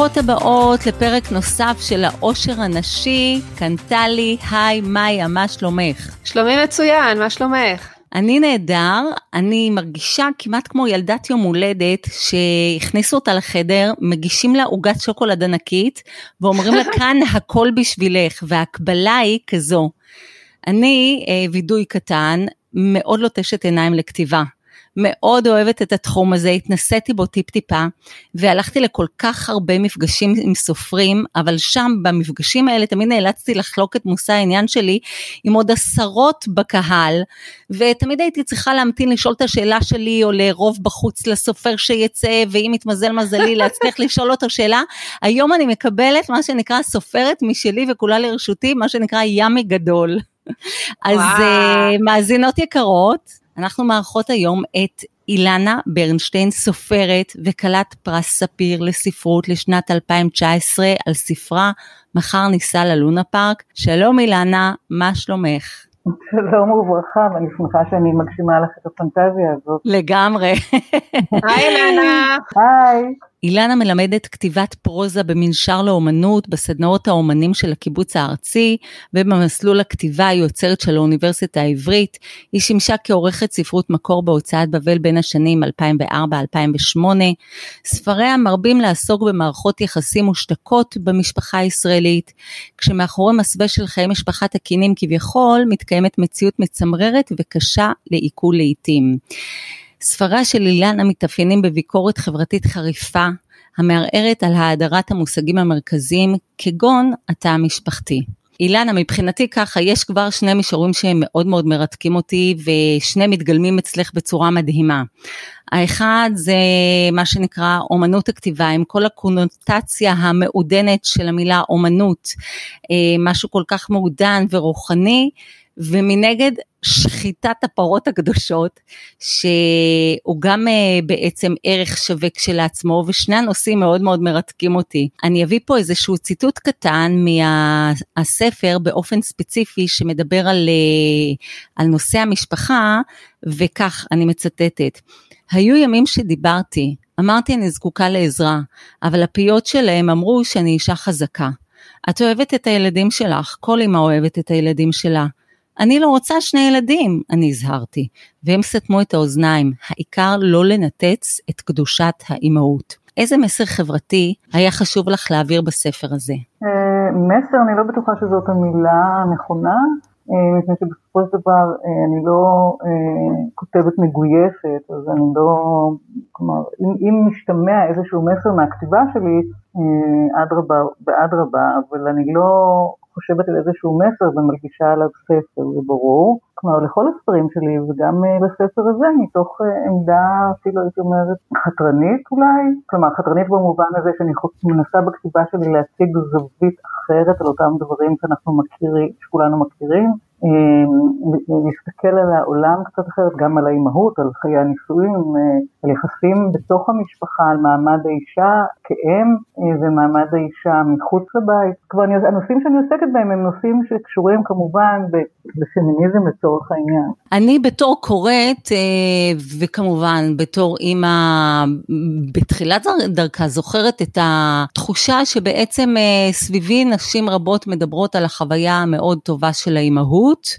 ברוכות הבאות לפרק נוסף של העושר הנשי. כאן טלי, היי, מאיה, מה שלומך? שלומי מצוין, מה שלומך? אני נהדר, אני מרגישה כמעט כמו ילדת יום הולדת שהכניסו אותה לחדר, מגישים לה עוגת שוקולד ענקית ואומרים לה כאן הכל בשבילך וההקבלה היא כזו. אני, אה, וידוי קטן, מאוד לוטשת עיניים לכתיבה. מאוד אוהבת את התחום הזה, התנסיתי בו טיפ טיפה, והלכתי לכל כך הרבה מפגשים עם סופרים, אבל שם במפגשים האלה תמיד נאלצתי לחלוק את מושא העניין שלי עם עוד עשרות בקהל, ותמיד הייתי צריכה להמתין לשאול את השאלה שלי, או לארוב בחוץ לסופר שיצא, ואם יתמזל מזלי להצליח לשאול אותו שאלה. היום אני מקבלת מה שנקרא סופרת משלי וכולה לרשותי, מה שנקרא ימי גדול. אז uh, מאזינות יקרות, אנחנו מארחות היום את אילנה ברנשטיין, סופרת וכלת פרס ספיר לספרות לשנת 2019 על ספרה מחר ניסע ללונה פארק. שלום אילנה, מה שלומך? שלום וברכה, ואני שמחה שאני מגשימה לך את הפנטזיה הזאת. לגמרי. היי אילנה. היי. אילנה מלמדת כתיבת פרוזה במנשר לאומנות בסדנאות האומנים של הקיבוץ הארצי ובמסלול הכתיבה היוצרת של האוניברסיטה העברית. היא שימשה כעורכת ספרות מקור בהוצאת בבל בין השנים 2004-2008. ספריה מרבים לעסוק במערכות יחסים מושתקות במשפחה הישראלית, כשמאחורי מסווה של חיי משפחה תקינים כביכול מתקיימת מציאות מצמררת וקשה לעיכול לעיתים. ספריה של אילנה מתאפיינים בביקורת חברתית חריפה, המערערת על האדרת המושגים המרכזיים, כגון התא המשפחתי. אילנה, מבחינתי ככה, יש כבר שני מישורים שהם מאוד מאוד מרתקים אותי, ושני מתגלמים אצלך בצורה מדהימה. האחד זה מה שנקרא אומנות הכתיבה, עם כל הקונוטציה המעודנת של המילה אומנות, אה, משהו כל כך מעודן ורוחני, ומנגד שחיטת הפרות הקדושות, שהוא גם uh, בעצם ערך שווה כשלעצמו, ושני הנושאים מאוד מאוד מרתקים אותי. אני אביא פה איזשהו ציטוט קטן מהספר באופן ספציפי שמדבר על, uh, על נושא המשפחה, וכך אני מצטטת. היו ימים שדיברתי, אמרתי אני זקוקה לעזרה, אבל הפיות שלהם אמרו שאני אישה חזקה. את אוהבת את הילדים שלך, כל אמא אוהבת את הילדים שלה. אני לא רוצה שני ילדים, אני הזהרתי, והם סתמו את האוזניים, העיקר לא לנתץ את קדושת האימהות. איזה מסר חברתי היה חשוב לך להעביר בספר הזה? אה, מסר, אני לא בטוחה שזאת המילה הנכונה, אה, מפני שבסופו של דבר אה, אני לא כותבת מגויסת, אז אני לא, כלומר, אם, אם משתמע איזשהו מסר מהכתיבה שלי, אדרבה ואדרבה, אבל אני לא חושבת על איזשהו מסר ומלבישה עליו ספר, זה ברור. כלומר, לכל הספרים שלי וגם אה, לספר הזה, מתוך אה, עמדה, אפילו הייתי אומרת, חתרנית אולי. כלומר, חתרנית במובן הזה שאני מנסה בכתיבה שלי להציג זווית אחרת על אותם דברים שאנחנו מכירים, שכולנו מכירים. אמ, להסתכל על העולם קצת אחרת, גם על האימהות, על חיי הנישואים, אה, על יחסים בתוך המשפחה, על מעמד האישה כאם אה, ומעמד האישה מחוץ לבית. כבר אני, הנושאים שאני עוסקת בהם הם נושאים שקשורים כמובן בפמיניזם לצורך העניין. אני בתור קוראת, אה, וכמובן בתור אימא בתחילת דרכה, זוכרת את התחושה שבעצם סביבי נשים רבות מדברות על החוויה המאוד טובה של האימהות. הורות.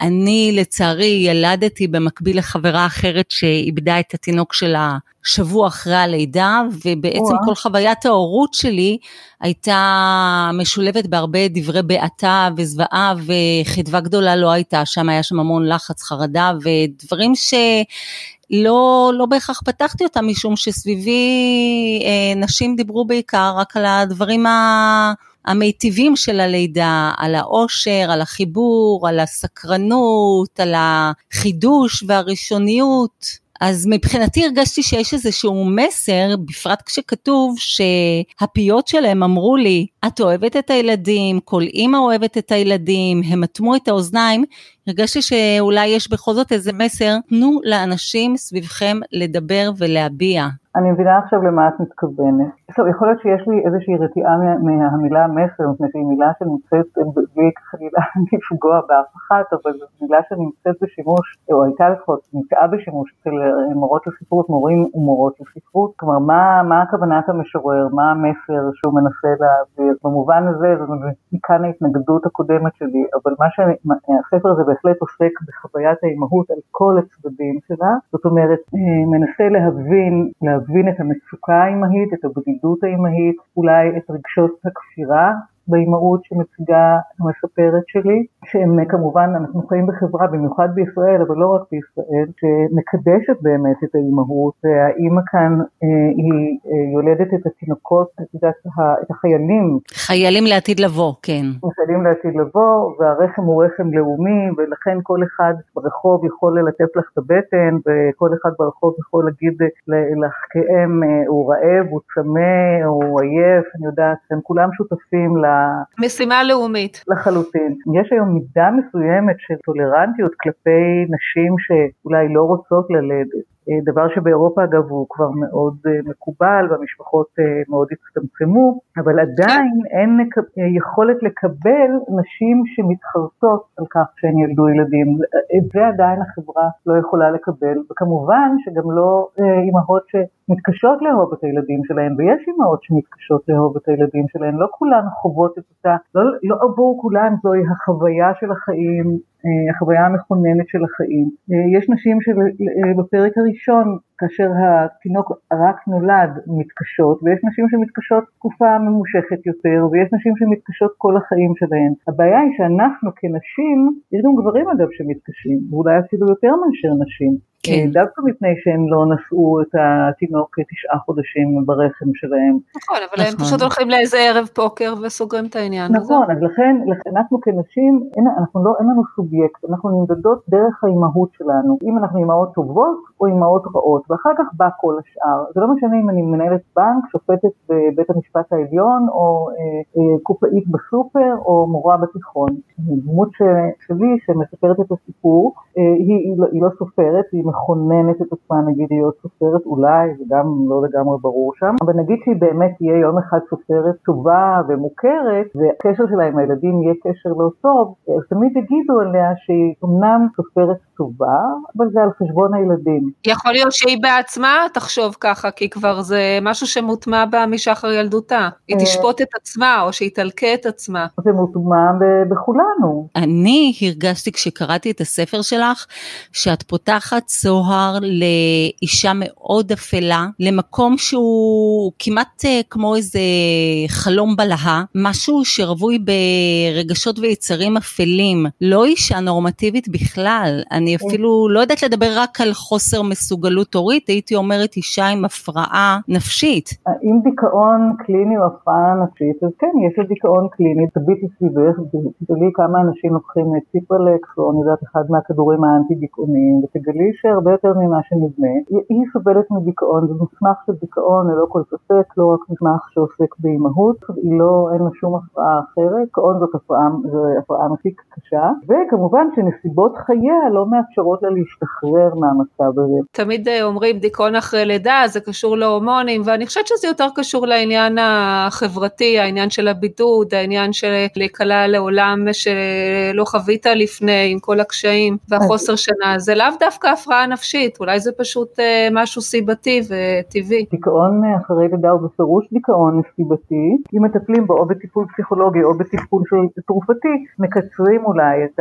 אני לצערי ילדתי במקביל לחברה אחרת שאיבדה את התינוק שלה שבוע אחרי הלידה, ובעצם. כל חוויית ההורות שלי הייתה משולבת בהרבה דברי בעתה וזוועה, וחדווה גדולה לא הייתה, שם היה שם המון לחץ, חרדה, ודברים ש... לא, לא בהכרח פתחתי אותם, משום שסביבי אה, נשים דיברו בעיקר רק על הדברים ה... המיטיבים של הלידה, על האושר, על החיבור, על הסקרנות, על החידוש והראשוניות. אז מבחינתי הרגשתי שיש איזשהו מסר, בפרט כשכתוב שהפיות שלהם אמרו לי, את אוהבת את הילדים, כל אימא אוהבת את הילדים, הם אטמו את האוזניים, הרגשתי שאולי יש בכל זאת איזה מסר, תנו לאנשים סביבכם לדבר ולהביע. אני מבינה עכשיו למה את מתכוונת. טוב, יכול להיות שיש לי איזושהי רתיעה מהמילה מסר, מפני שהיא מילה שנמצאת, בלי חלילה לפגוע באף אחת, אבל זו מילה שנמצאת בשימוש, או הייתה לפחות, נמצאה בשימוש אצל מורות לספרות, מורים ומורות לספרות. כלומר, מה, מה הכוונת המשורר, מה המסר שהוא מנסה להעביר. במובן הזה, מכאן ההתנגדות הקודמת שלי, אבל מה שהספר הזה בהחלט עוסק בחוויית האימהות על כל הצדדים שלה, זאת אומרת, מנסה להבין, להבין את המצוקה האימהית, את הבדידות האימהית, אולי את רגשות הכפירה באימהות שמציגה המספרת שלי, שהם כמובן, אנחנו חיים בחברה, במיוחד בישראל, אבל לא רק בישראל, שמקדשת באמת את האימהות, והאימא כאן אה, היא אה, יולדת את התינוקות, את יודעת, את החיילים. חיילים לעתיד לבוא, כן. חיילים לעתיד לבוא, והרחם הוא רחם לאומי, ולכן כל אחד ברחוב יכול ללטף לך את הבטן, וכל אחד ברחוב יכול להגיד לך כאם, אה, הוא רעב, הוא צמא, הוא עייף, אני יודעת, הם כולם שותפים ל... משימה לאומית. לחלוטין. יש היום מידה מסוימת של טולרנטיות כלפי נשים שאולי לא רוצות ללדת. אה, דבר שבאירופה אגב הוא כבר מאוד אה, מקובל והמשפחות אה, מאוד הצטמצמו, אבל עדיין אין יכולת לקבל נשים שמתחרטות על כך שהן ילדו ילדים. את זה עדיין החברה לא יכולה לקבל, וכמובן שגם לא אימהות שמתקשות לאהוב את הילדים שלהן, ויש אימהות שמתקשות לאהוב את הילדים שלהן, לא כולן חוות את אותה, לא, לא עבור כולן זוהי החוויה של החיים החוויה המכוננת של החיים. אה, יש נשים שבפרק אה, הראשון כאשר התינוק רק נולד מתקשות, ויש נשים שמתקשות תקופה ממושכת יותר, ויש נשים שמתקשות כל החיים שלהן. הבעיה היא שאנחנו כנשים, יש גם גברים אגב שמתקשים, ואולי אפילו יותר מאשר נשים. כן. דווקא מפני שהם לא נשאו את התינוק תשעה חודשים ברחם שלהם. נכון, אבל נכון. הם פשוט הולכים לאיזה ערב פוקר וסוגרים את העניין נכון, הזה. נכון, אז לכן, אנחנו כנשים, אין, אנחנו לא, אין לנו סובייקט, אנחנו נמדדות דרך האימהות שלנו. אם אנחנו אימהות טובות או אימהות רעות. ואחר כך בא כל השאר. זה לא משנה אם אני מנהלת בנק, שופטת בבית המשפט העליון, או אה, אה, קופאית בסופר, או מורה בתיכון. דמות שלי שמספרת את הסיפור, אה, היא, היא, לא, היא לא סופרת, היא מכוננת את עצמה נגיד להיות סופרת, אולי, זה גם לא לגמרי ברור שם, אבל נגיד שהיא באמת תהיה יום אחד סופרת טובה ומוכרת, והקשר שלה עם הילדים יהיה קשר לא טוב, אז תמיד יגידו עליה שהיא אמנם סופרת טובה, אבל זה על חשבון הילדים. יכול להיות שהיא בעצמה תחשוב ככה, כי כבר זה משהו שמוטמע בה משחר ילדותה. היא אה, תשפוט את עצמה, או שהיא תלקה את עצמה. זה מוטמע בכולנו. אני הרגשתי כשקראתי את הספר שלך, שאת פותחת צוהר לאישה מאוד אפלה, למקום שהוא כמעט אה, כמו איזה חלום בלהה, משהו שרווי ברגשות ויצרים אפלים, לא אישה נורמטיבית בכלל. אני אפילו לא יודעת לדבר רק על חוסר מסוגלות הורית, הייתי אומרת אישה עם הפרעה נפשית. אם דיכאון קליני או הפרעה נפשית, אז כן, יש לדיכאון קליני, תביטי סביבך, תגלי כמה אנשים לוקחים ציפרלקס, או אני יודעת, אחד מהכדורים האנטי דיכאוניים, ותגלי שהרבה יותר ממה שנדמה. היא סובלת מדיכאון, זה מסמך של דיכאון ללא כל ספק, לא רק מסמך שעוסק באימהות, היא לא, אין לה שום הפרעה אחרת, דיכאון זאת הפרעה, זו הפרעה מספיק קשה, וכמובן שנסיבות חייה לא מאפשרות לה להשתחרר מהמצב הזה. תמיד אה, אומרים דיכאון אחרי לידה, זה קשור להורמונים, ואני חושבת שזה יותר קשור לעניין החברתי, העניין של הבידוד, העניין של להיקלע לעולם שלא חווית לפני, עם כל הקשיים והחוסר שינה, זה לאו דווקא הפרעה נפשית, אולי זה פשוט אה, משהו סיבתי וטבעי. דיכאון אחרי לידה הוא בפירוש דיכאון סיבתי, אם מטפלים בו או בטיפול פסיכולוגי או בטיפול תרופתי, מקצרים אולי את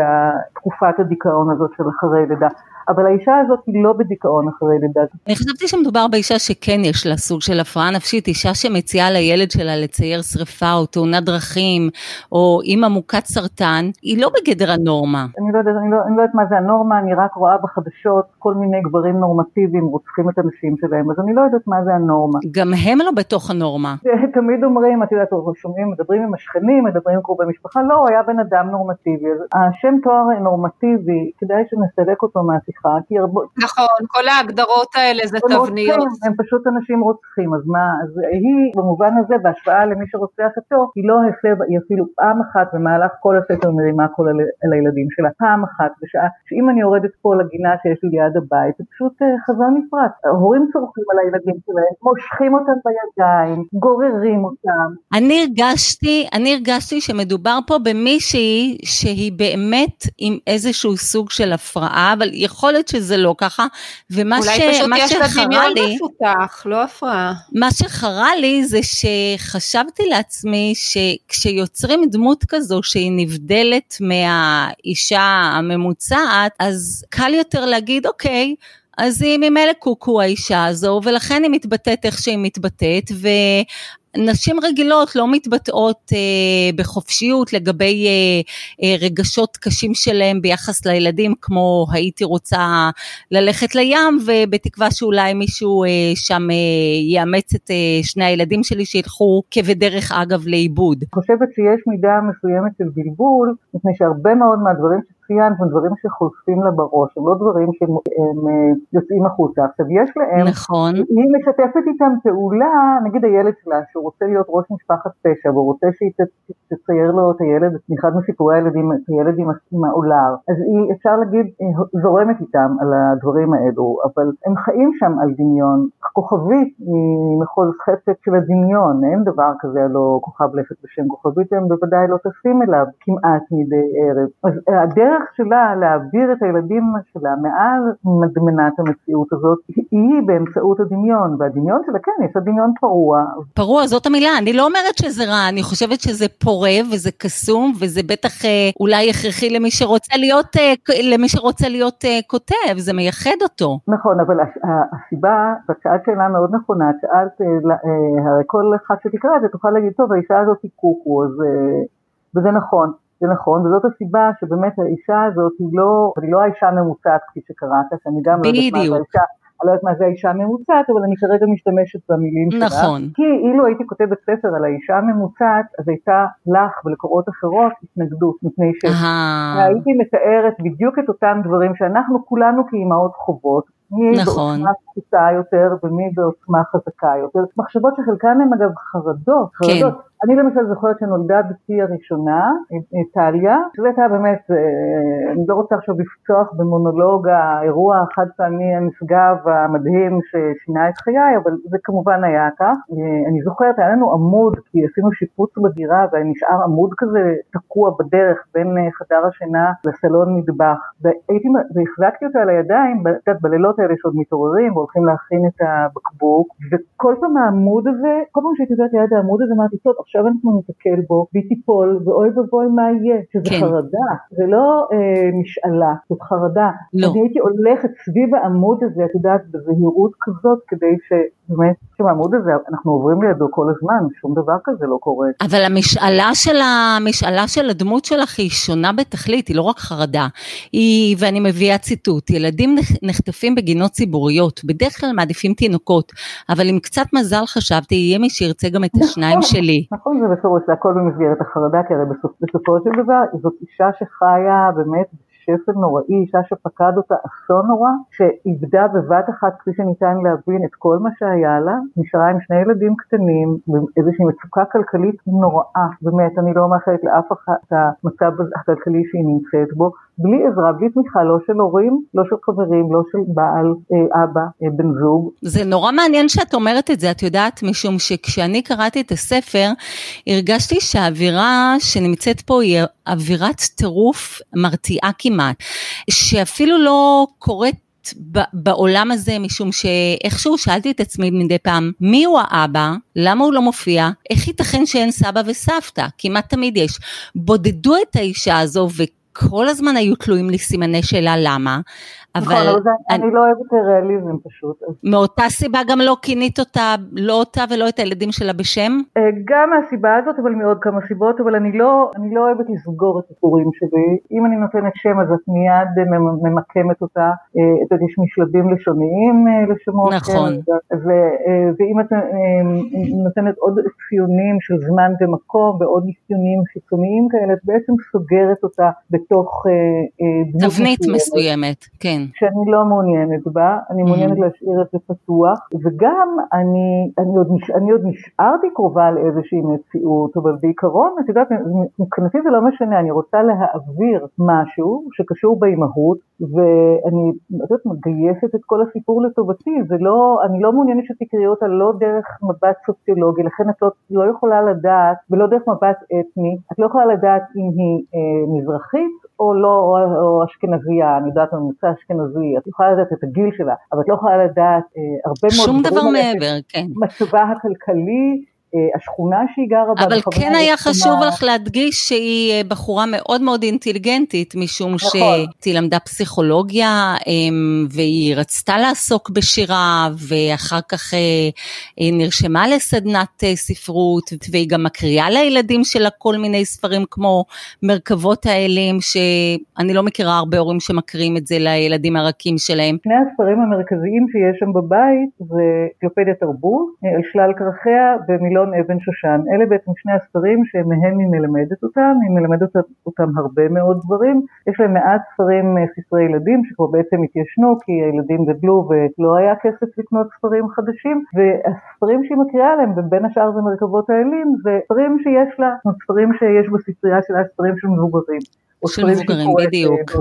תקופת הדיכאון הזאת של אחרי לידה. אבל האישה הזאת היא לא בדיכאון אחרי לידה. אני חשבתי שמדובר באישה שכן יש לה סוג של הפרעה נפשית, אישה שמציעה לילד שלה לצייר שריפה או תאונת דרכים, או אימא מוכת סרטן, היא לא בגדר הנורמה. אני לא יודעת, אני לא, אני לא יודעת מה זה הנורמה, אני רק רואה בחדשות כל מיני גברים נורמטיביים רוצחים את הנשים שלהם, אז אני לא יודעת מה זה הנורמה. גם הם לא בתוך הנורמה. תמיד אומרים, את יודעת, שומעים, מדברים עם השכנים, מדברים עם קרובי משפחה, לא, הוא היה בן אדם נורמטיבי. השם תואר נורמטיבי, כדאי שנסלק אותו מהשיחה. סליחה, כי הרבה... נכון, כל ההגדרות האלה זה תבניות. הם פשוט אנשים רוצחים, אז מה, אז היא במובן הזה, בהשוואה למי שרוצח אותו, היא לא הפר, היא אפילו פעם אחת במהלך כל הספר מרימה קול על, על הילדים שלה, פעם אחת, בשעה שאם אני יורדת פה לגינה שיש לי ליד הבית, זה פשוט אה, חזון נפרץ. ההורים צורכים על הילדים שלהם, מושכים אותם בידיים, גוררים אותם. אני הרגשתי, אני הרגשתי שמדובר פה במישהי שהיא באמת עם איזשהו סוג של הפרעה, אבל יכול להיות שזה לא ככה, ומה ש... אולי פשוט יש לה דמיון מפותח, לא הפרעה. מה שחרה לי זה שחשבתי לעצמי שכשיוצרים דמות כזו שהיא נבדלת מהאישה הממוצעת, אז קל יותר להגיד, אוקיי, אז היא ממילא קוקו האישה הזו, ולכן היא מתבטאת איך שהיא מתבטאת, נשים רגילות לא מתבטאות אה, בחופשיות לגבי אה, אה, רגשות קשים שלהם ביחס לילדים, כמו הייתי רוצה ללכת לים, ובתקווה שאולי מישהו אה, שם אה, יאמץ את אה, שני הילדים שלי שילכו כבדרך אגב לאיבוד. אני חושבת שיש מידה מסוימת של בלבול, מפני שהרבה מאוד מהדברים ציינת הם דברים שחולפים לה בראש, הם לא דברים שהם אה, יוצאים החוצה. עכשיו יש להם, נכון. היא משתפת איתם פעולה, נגיד הילד שלה, שהוא רוצה להיות ראש משפחת פשע, והוא רוצה שהיא תצייר לו את הילד, אחד מסיפורי הילדים, את הילד עם האולר, אז היא, אפשר להגיד, זורמת איתם על הדברים האלו, אבל הם חיים שם על דמיון. כוכבית היא מחוז חפץ של הדמיון, אין דבר כזה הלא כוכב לכת בשם כוכבית, הם בוודאי לא טסים אליו כמעט מדי ערב. אז הדרך הדרך שלה להעביר את הילדים שלה מעל מדמנת המציאות הזאת היא באמצעות הדמיון, והדמיון שלה כן, יש לה דמיון פרוע. פרוע זאת המילה, אני לא אומרת שזה רע, אני חושבת שזה פורה וזה קסום וזה בטח אה, אולי הכרחי למי שרוצה להיות, אה, למי שרוצה להיות אה, כותב, זה מייחד אותו. נכון, אבל הסיבה, ואת שאלת שאלה מאוד נכונה, את שאלת, הרי כל אחד שתקרא את זה תוכל להגיד, טוב האישה הזאת היא קוקו, אז, וזה נכון. זה נכון, וזאת הסיבה שבאמת האישה הזאת היא לא, היא לא האישה הממוצעת כפי שקראת, שאני גם לא יודעת מה זה האישה. אני לא יודעת מה זה האישה הממוצעת, אבל אני כרגע משתמשת במילים שלה. נכון. כי אילו הייתי כותבת ספר על האישה הממוצעת, אז הייתה לך ולקורות אחרות התנגדות, מפני שהייתי מתארת בדיוק את אותם דברים שאנחנו כולנו כאימהות חוות, מי נכון. בעוצמה פחותה יותר ומי בעוצמה חזקה יותר. מחשבות שחלקן הן אגב חרדות, כן. חרדות. כן. אני למשל זוכרת שנולדה בתי הראשונה, טליה, שזה הייתה באמת, אה, אני לא רוצה עכשיו לפתוח במונולוג האירוע החד פעמי הנשגב המדהים ששינה את חיי, אבל זה כמובן היה כך. אה, אני זוכרת, היה לנו עמוד, כי עשינו שיפוץ בדירה ונשאר עמוד כזה תקוע בדרך בין אה, חדר השינה לסלון מטבח, והייתי, והחזקתי אותה על הידיים, את יודעת, בלילות האלה שעוד מתעוררים והולכים להכין את הבקבוק, וכל פעם העמוד הזה, כל פעם שהייתי יודעת ליד העמוד הזה, אמרתי, טוב, עכשיו אנחנו ניתקל בו, והיא תיפול, ואוי ואבוי מה יהיה, שזה כן. חרדה, זה לא אה, משאלה, זאת חרדה. לא. אני הייתי הולכת סביב העמוד הזה, את יודעת, בזהירות כזאת, כדי שבאמת, שבעמוד הזה אנחנו עוברים לידו כל הזמן, שום דבר כזה לא קורה. אבל המשאלה של, המשאלה של הדמות שלך היא שונה בתכלית, היא לא רק חרדה. היא, ואני מביאה ציטוט, ילדים נחטפים בגינות ציבוריות, בדרך כלל מעדיפים תינוקות, אבל עם קצת מזל חשבתי, יהיה מי שירצה גם את השניים נכון, שלי. נכון, זה בפירוש, זה הכל במסגרת החרדה, כי הרי בסופ, בסופו של דבר זאת אישה שחיה באמת שפל נוראי, אישה שפקד אותה אסון נורא, שאיבדה בבת אחת, כפי שניתן להבין, את כל מה שהיה לה, נשארה עם שני ילדים קטנים, באיזושהי מצוקה כלכלית נוראה, באמת, אני לא מאחלת לאף אחד את המצב הכלכלי שהיא נמצאת בו, בלי עזרה, בלי תמיכה, לא של הורים, לא של חברים, לא של בעל, אה, אבא, אה, בן זוג. זה נורא מעניין שאת אומרת את זה, את יודעת, משום שכשאני קראתי את הספר, הרגשתי שהאווירה שנמצאת פה היא אווירת טירוף מרתיעה כמעט, שאפילו לא קורית בעולם הזה, משום שאיכשהו שאלתי את עצמי מדי פעם, מי הוא האבא? למה הוא לא מופיע? איך ייתכן שאין סבא וסבתא? כמעט תמיד יש. בודדו את האישה הזו כל הזמן היו תלויים לי סימני שאלה למה, נכון, אבל... נכון, אני, אני לא אוהבת ריאליזם פשוט. מאותה סיבה גם לא כינית אותה, לא אותה ולא את הילדים שלה בשם? אה, גם מהסיבה הזאת, אבל מעוד כמה סיבות, אבל אני לא, אני לא אוהבת לסגור את הסיפורים שלי. אם אני נותנת שם אז את מיד ממקמת אותה, אה, את יודעת, יש משלבים לשוניים אה, לשמות. נכון. ו, ואם את נותנת עוד אפיונים של זמן ומקום ועוד אפיונים חיצוניים כאלה, את בעצם סוגרת אותה בתוך. תבנית מסוימת, כן. שאני לא מעוניינת בה, אני מעוניינת להשאיר את זה פתוח, וגם אני, אני, עוד, אני עוד נשארתי קרובה לאיזושהי מציאות, אבל בעיקרון, את יודעת, מבחינתי זה לא משנה, אני רוצה להעביר משהו שקשור באימהות, ואני, את יודעת, מגייסת את כל הסיפור לטובתי, זה לא, אני לא מעוניינת שתקראי אותה לא דרך מבט סוציולוגי, לכן את לא, לא יכולה לדעת, ולא דרך מבט אתני, את לא יכולה לדעת אם היא אה, מזרחית או לא, או, או אשכנזייה, אני יודעת ממוצע אשכנזי, את יכולה לדעת את הגיל שלה, אבל את לא יכולה לדעת אה, הרבה מאוד... שום דבר מעבר, כן. מצבה הכלכלי, השכונה שהיא גרה בה. אבל כן היה חשוב לך להדגיש שהיא אה, בחורה מאוד מאוד אינטליגנטית, משום נכון. שהיא למדה פסיכולוגיה אמ, והיא רצתה לעסוק בשירה, ואחר כך היא אה, נרשמה לסדנת ספרות, והיא גם מקריאה לילדים שלה כל מיני ספרים כמו מרכבות האלים, שאני לא מכירה הרבה הורים שמקריאים את זה לילדים הרכים שלהם. שני הספרים המרכזיים שיש שם בבית זה אנציקלופדיה תרבות, על שלל כרכיה במילון מילון אבן שושן. אלה בעצם שני הספרים שמהם היא מלמדת אותם, היא מלמדת אותם הרבה מאוד דברים. יש להם מעט ספרים, אה, ספרי ילדים, שכבר בעצם התיישנו, כי הילדים גדלו ולא היה כסף לקנות ספרים חדשים, והספרים שהיא מקריאה עליהם, ובין השאר זה מרכבות האלים, זה ספרים שיש לה, ספרים שיש בספרייה שלה, ספרים של מבוגרים. של מבוגרים, בדיוק.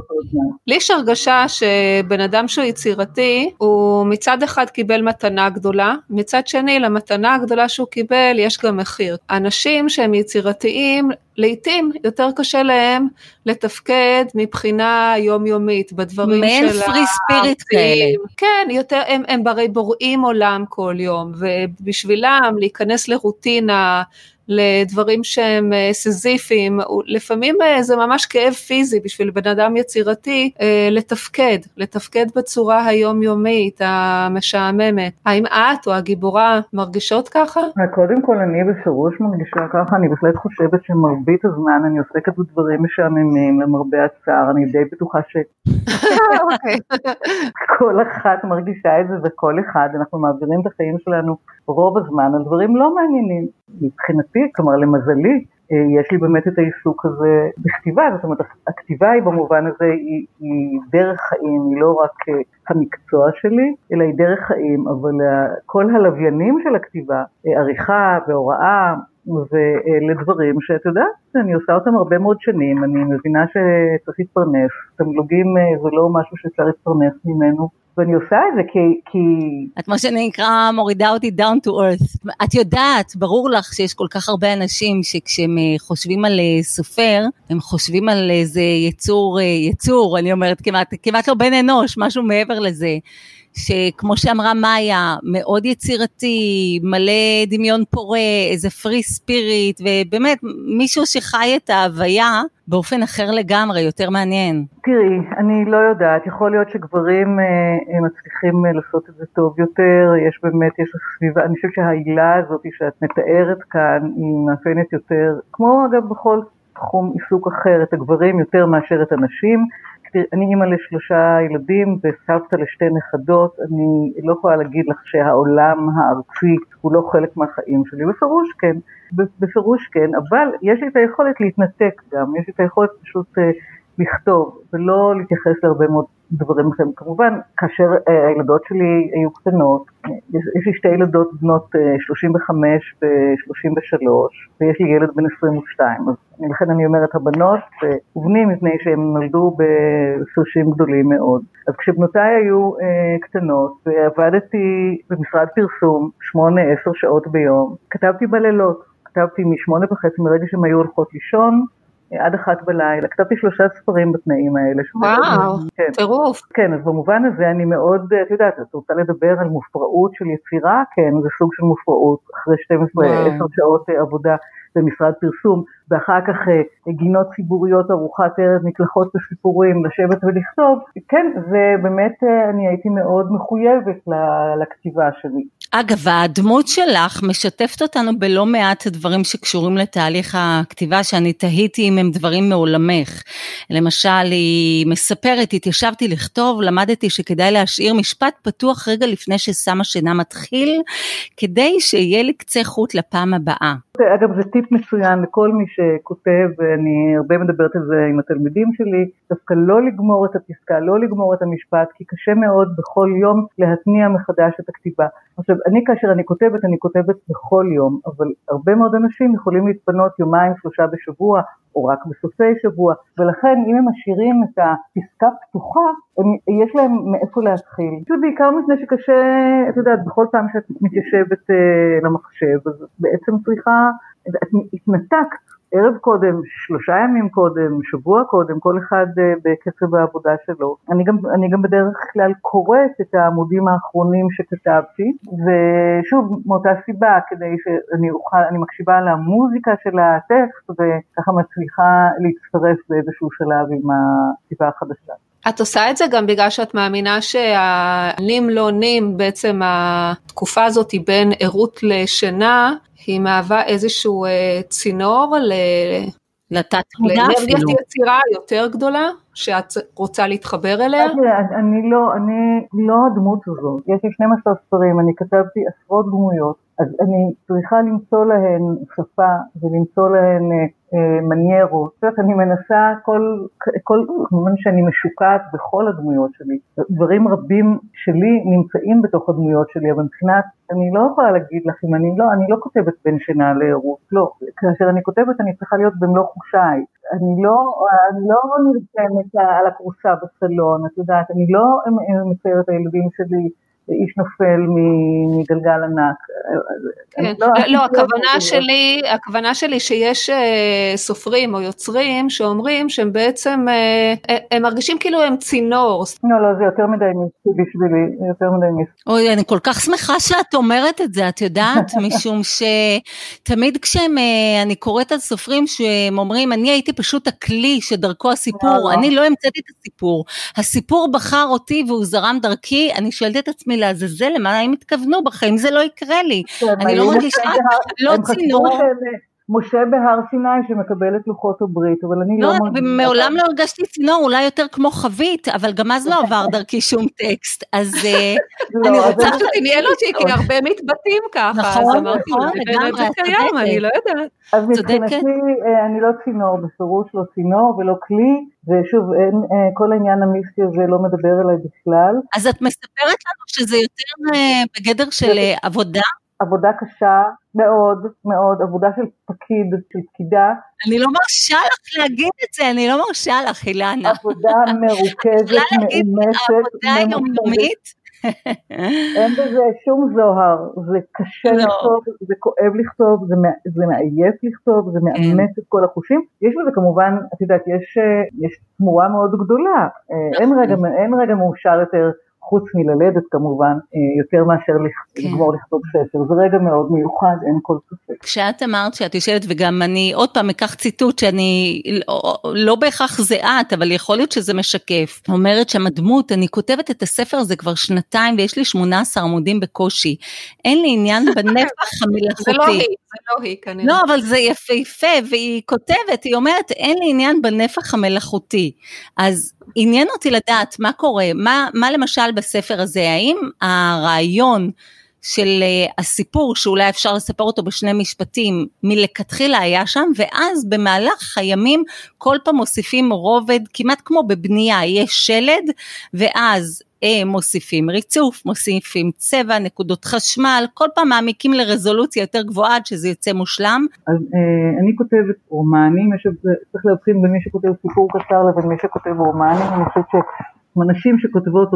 לי יש הרגשה שבן אדם שהוא יצירתי, הוא מצד אחד קיבל מתנה גדולה, מצד שני למתנה הגדולה שהוא קיבל יש גם מחיר. אנשים שהם יצירתיים, לעתים יותר קשה להם לתפקד מבחינה יומיומית בדברים של מעין פרי ספיריט כאלה. כן, יותר, הם, הם ברי בוראים עולם כל יום, ובשבילם להיכנס לרוטינה, לדברים שהם אה, סזיפיים, לפעמים אה, זה ממש כאב פיזי בשביל בן אדם יצירתי אה, לתפקד, לתפקד בצורה היומיומית המשעממת. האם את או הגיבורה מרגישות ככה? קודם כל אני בפירוש מרגישה ככה, אני בהחלט חושבת שמרבית הזמן אני עוסקת בדברים משעממים למרבה הצער, אני די בטוחה ש... אוקיי. כל אחת מרגישה את זה וכל אחד, אנחנו מעבירים את החיים שלנו רוב הזמן על דברים לא מעניינים. מבחינתי, כלומר למזלי, אה, יש לי באמת את העיסוק הזה בכתיבה, זאת אומרת הכתיבה היא במובן הזה היא, היא דרך חיים, היא לא רק אה, המקצוע שלי, אלא היא דרך חיים, אבל כל הלוויינים של הכתיבה, אה, עריכה והוראה, ואלה דברים שאת יודעת, אני עושה אותם הרבה מאוד שנים, אני מבינה שצריך להתפרנס, תמלוגים זה לא משהו שאפשר להתפרנס ממנו, ואני עושה את זה כי... כי... את מה שנקרא מורידה אותי down to earth. את יודעת, ברור לך שיש כל כך הרבה אנשים שכשהם אה, חושבים על אה, סופר, הם חושבים על איזה יצור, אה, יצור, אני אומרת כמעט, כמעט לא בן אנוש, משהו מעבר לזה. שכמו שאמרה מאיה, מאוד יצירתי, מלא דמיון פורה, איזה פרי ספיריט, ובאמת מישהו שחי את ההוויה באופן אחר לגמרי, יותר מעניין. תראי, אני לא יודעת, יכול להיות שגברים אה, מצליחים אה, לעשות את זה טוב יותר, יש באמת, יש סביבה, אני חושבת שהעילה הזאת שאת מתארת כאן היא מאפיינת יותר, כמו אגב בכל תחום עיסוק אחר, את הגברים יותר מאשר את הנשים. אני אימא לשלושה ילדים וסבתא לשתי נכדות, אני לא יכולה להגיד לך שהעולם הארצי הוא לא חלק מהחיים שלי, בפירוש כן, בפירוש כן, אבל יש לי את היכולת להתנתק גם, יש לי את היכולת פשוט אה, לכתוב ולא להתייחס להרבה מאוד דברים אחרים. כמובן, כאשר אה, הילדות שלי היו קטנות, יש, לי שתי ילדות בנות 35 אה, ו-33, ויש לי ילד בן 22, אז לכן אני אומרת הבנות ובנים מפני שהם נולדו בסרשים גדולים מאוד. אז כשבנותיי היו אה, קטנות ועבדתי במשרד פרסום 8-10 שעות ביום, כתבתי בלילות, כתבתי משמונה וחצי מרגע שהם היו הולכות לישון, עד אחת בלילה, כתבתי שלושה ספרים בתנאים האלה. וואו, כן. טירוף. כן, אז במובן הזה אני מאוד, את יודעת, את רוצה לדבר על מופרעות של יצירה? כן, זה סוג של מופרעות, אחרי 12-10 שעות עבודה במשרד פרסום, ואחר כך אה, גינות ציבוריות, ארוחת ערב, מקלחות וסיפורים, לשבת ולכתוב, כן, ובאמת אה, אני הייתי מאוד מחויבת לכתיבה שלי. אגב, הדמות שלך משתפת אותנו בלא מעט דברים שקשורים לתהליך הכתיבה, שאני תהיתי אם הם דברים מעולמך. למשל, היא מספרת, התיישבתי לכתוב, למדתי שכדאי להשאיר משפט פתוח רגע לפני שסם השינה מתחיל, כדי שיהיה לי קצה חוט לפעם הבאה. אגב, זה טיפ מצוין לכל מי שכותב, ואני הרבה מדברת על זה עם התלמידים שלי, דווקא לא לגמור את הפסקה, לא לגמור את המשפט, כי קשה מאוד בכל יום להתניע מחדש את הכתיבה. עכשיו, אני כאשר אני כותבת, אני כותבת בכל יום, אבל הרבה מאוד אנשים יכולים להתפנות יומיים, שלושה בשבוע, או רק בסופי שבוע, ולכן אם הם משאירים את הפסקה פתוחה, הם, יש להם מאיפה להתחיל. פשוט בעיקר מפני שקשה, את יודעת, בכל פעם שאת מתיישבת אה, למחשב, אז בעצם צריכה, את התנתקת ערב קודם, שלושה ימים קודם, שבוע קודם, כל אחד אה, בקצב העבודה שלו. אני גם, אני גם בדרך כלל קוראת את העמודים האחרונים שכתבתי, ושוב, מאותה סיבה, כדי שאני אוכל, אני מקשיבה למוזיקה של הטקסט, וככה מצליחה להצטרף באיזשהו שלב עם הכתיבה החדשה. את עושה את זה גם בגלל שאת מאמינה שהנים לא נים, בעצם התקופה הזאת היא בין ערות לשינה, היא מהווה איזשהו אה, צינור ל... לתת מודע אפילו. לאנרגיית יצירה יותר גדולה, שאת רוצה להתחבר אליה? אני לא, אני לא הדמות הזאת. יש לי 12 ספרים, אני כתבתי עשרות דמויות, אז אני צריכה למצוא להן שפה ולמצוא להן אה, אה, מניירות. זאת אומרת, אני מנסה כל, כל, כמובן שאני משוקעת בכל הדמויות שלי. דברים רבים שלי נמצאים בתוך הדמויות שלי, אבל מבחינת, אני לא יכולה להגיד לך אם אני לא, אני לא כותבת בין שינה לערות, לא. כאשר אני כותבת אני צריכה להיות במלוא חושיי. אני לא, אני לא נרשמת על הכורסה בסלון, את יודעת, אני לא מציירת את הילדים שלי איש נופל מגלגל ענק. כן. לא, לא הכוונה שלי, הכוונה שלי שיש אה, סופרים או יוצרים שאומרים שהם בעצם, אה, אה, הם מרגישים כאילו הם צינור. לא, לא, זה יותר מדי מיסטי בשבילי, יותר מדי מיסטי. אוי, אני כל כך שמחה שאת אומרת את זה, את יודעת? משום שתמיד כשאני קוראת על סופרים שהם אומרים, אני הייתי פשוט הכלי שדרכו הסיפור, לא, לא. אני לא המצאתי את הסיפור. הסיפור בחר אותי והוא זרם דרכי, אני שואלת את עצמי, לעזאזל, למה הם התכוונו בחיים? זה לא יקרה לי. אני לא מרגישה, לא צינור. משה בהר סיני שמקבל את לוחות הברית, אבל אני לא... לא, מעולם לא הרגשתי צינור, אולי יותר כמו חבית, אבל גם אז לא עבר דרכי שום טקסט, אז אה, לא, אני רוצה שתדמיין אותי, כי הרבה מתבטאים ככה, נכון, נכון, לגמרי, צודקת. אני לא יודעת. אז מבחינתי אה, אני לא צינור, בפירוש לא צינור ולא כלי, ושוב, אין, אה, כל העניין המיסטי הזה לא מדבר אליי בכלל. אז את מספרת לנו שזה יותר בגדר של עבודה? עבודה קשה מאוד מאוד, עבודה של פקיד, של פקידה. אני לא מרשה לך להגיד את זה, אני לא מרשה לך, אילנה. עבודה מרוכזת, מאומצת. עבודה יומיומית. אין בזה שום זוהר, זה קשה לא. לכתוב, זה כואב לכתוב, זה, זה מעייף לכתוב, זה כן. מאמץ את כל החושים. יש בזה כמובן, את יודעת, יש, יש תמורה מאוד גדולה, אה, אין רגע, אין רגע מאושר יותר חוץ מללדת כמובן, אה, יותר מאשר כן. לגמור לכתוב ספר. זה רגע מאוד מיוחד, אין כל ספק. כשאת אמרת שאת יושבת, וגם אני עוד פעם אקח ציטוט שאני, לא, לא בהכרח זה את, אבל יכול להיות שזה משקף. אומרת שם הדמות, אני כותבת את הספר הזה כבר שנתיים ויש לי 18 עמודים בקושי. אין לי עניין בנפח המלאכותי. זה לא היא, זה לא היא כנראה. לא, אבל זה יפהפה, והיא כותבת, היא אומרת, אין לי עניין בנפח המלאכותי. אז עניין אותי לדעת מה קורה, מה, מה למשל בספר הזה, האם הרעיון של אה, הסיפור שאולי אפשר לספר אותו בשני משפטים מלכתחילה היה שם ואז במהלך הימים כל פעם מוסיפים רובד כמעט כמו בבנייה יש שלד ואז מוסיפים ריצוף, מוסיפים צבע, נקודות חשמל, כל פעם מעמיקים לרזולוציה יותר גבוהה עד שזה יוצא מושלם. אז אה, אני כותבת רומנים, יש, צריך להבחין בין מי שכותב סיפור קצר לבין מי שכותב רומנים, אני חושבת שאנשים שכותבות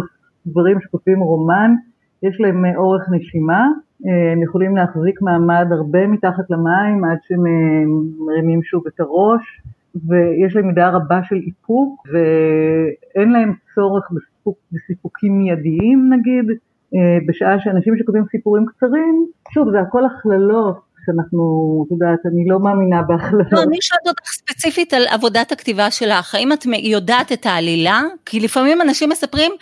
דברים שכותבים רומן, יש להם אה, אורך נשימה, אה, הם יכולים להחזיק מעמד הרבה מתחת למים עד שהם אה, מרימים שוב את הראש, ויש להם מידה רבה של איפוק, ואין להם צורך בסיפוק, בסיפוקים מיידיים נגיד, בשעה שאנשים שכותבים סיפורים קצרים, שוב זה הכל הכללות שאנחנו, את יודעת, אני לא מאמינה בהכללות. לא, אני שואלת אותך ספציפית על עבודת הכתיבה שלך, האם את יודעת את העלילה? כי לפעמים אנשים מספרים,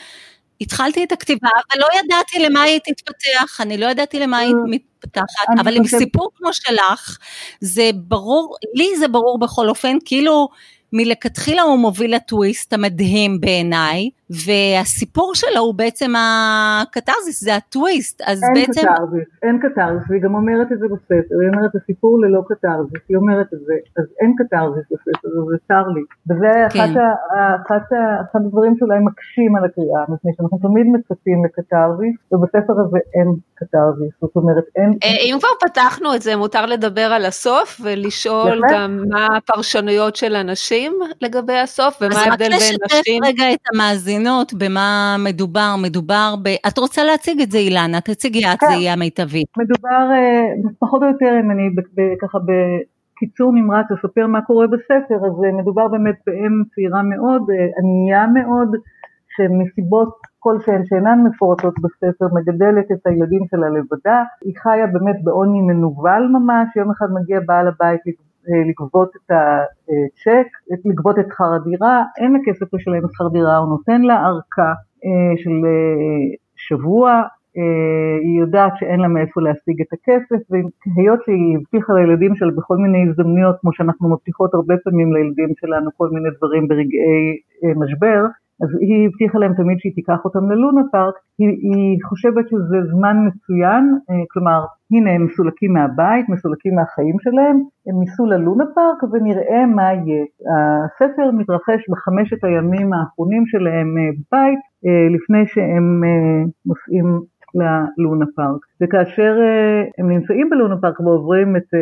התחלתי את הכתיבה ולא ידעתי למה היא תתפתח, אני לא ידעתי למה היא אה, מתפתחת, אבל עם סיפור כמו שלך, זה ברור, לי זה ברור בכל אופן, כאילו מלכתחילה הוא מוביל לטוויסט המדהים בעיניי, והסיפור שלו הוא בעצם הקתרזיס, זה הטוויסט, אז אין בעצם... אין קתרזיס, אין קתרזיס, והיא גם אומרת את זה בספר, היא אומרת הסיפור ללא קתרזיס, היא אומרת את זה, אז אין קתרזיס בספר, זה צר לי. וזה כן. אחד הדברים שאולי מקשים על הקריאה, מפני שאנחנו תמיד מצפים לקתרזיס, ובספר הזה אין קתרזיס, זאת אומרת אין... אה, אם כבר פתחנו את זה, מותר לדבר על הסוף ולשאול גם מה הפרשנויות של אנשים לגבי הסוף, ומה ההבדל בין נשים. אז רק לשתף רגע את המאזינות במה מדובר, מדובר ב... את רוצה להציג את זה אילנה, תציגי את, זה כן. יהיה המיטבי. מדובר אה, פחות או יותר, אם אני ככה בקיצור נמרץ אספר מה קורה בספר, אז אה, מדובר באמת באם צעירה מאוד, ענייה מאוד, שמסיבות כלשהן שאינן מפורטות בספר, מגדלת את הילדים שלה לבדה, היא חיה באמת בעוני מנוול ממש, יום אחד מגיע בעל הבית לגבות את הצ'ק, לגבות את שכר הדירה, אין לה כסף לשלם את שכר דירה, הוא נותן לה ארכה אה, של אה, שבוע, אה, היא יודעת שאין לה מאיפה להשיג את הכסף, והיות שהיא הבטיחה לילדים שלה בכל מיני הזדמנויות, כמו שאנחנו מבטיחות הרבה פעמים לילדים שלנו כל מיני דברים ברגעי משבר, אז היא הבטיחה להם תמיד שהיא תיקח אותם ללונה פארק, היא, היא חושבת שזה זמן מצוין, אה, כלומר, הנה הם מסולקים מהבית, מסולקים מהחיים שלהם, הם ניסו ללונה פארק ונראה מה יהיה. הספר מתרחש בחמשת הימים האחרונים שלהם אה, בבית, אה, לפני שהם נוסעים ללונה פארק. וכאשר uh, הם נמצאים בלונה פארק ועוברים את uh,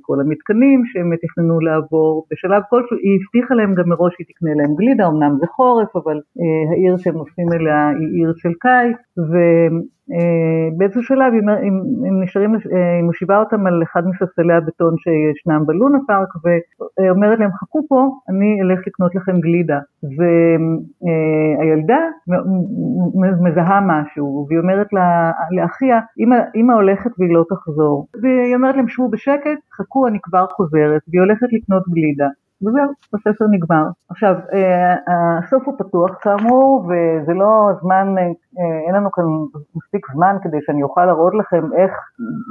כל המתקנים שהם תכננו לעבור, בשלב כלשהו היא הבטיחה להם גם מראש שהיא תקנה להם גלידה, אמנם זה חורף, אבל uh, העיר שהם נוסעים אליה היא עיר של קיץ, ובאיזשהו uh, שלב הם, הם, נשארים, היא מושיבה אותם על אחד מספסלי הבטון שישנם בלונה פארק, ואומרת להם חכו פה, אני אלך לקנות לכם גלידה. והילדה מזהה משהו, והיא אומרת לאחיה, אמא אמא הולכת והיא לא תחזור. והיא אומרת להם שבו בשקט, חכו אני כבר חוזרת, והיא הולכת לקנות גלידה. וזהו, הספר נגמר. עכשיו, אה, הסוף הוא פתוח כאמור, וזה לא זמן, אה, אין לנו כאן מספיק זמן כדי שאני אוכל להראות לכם איך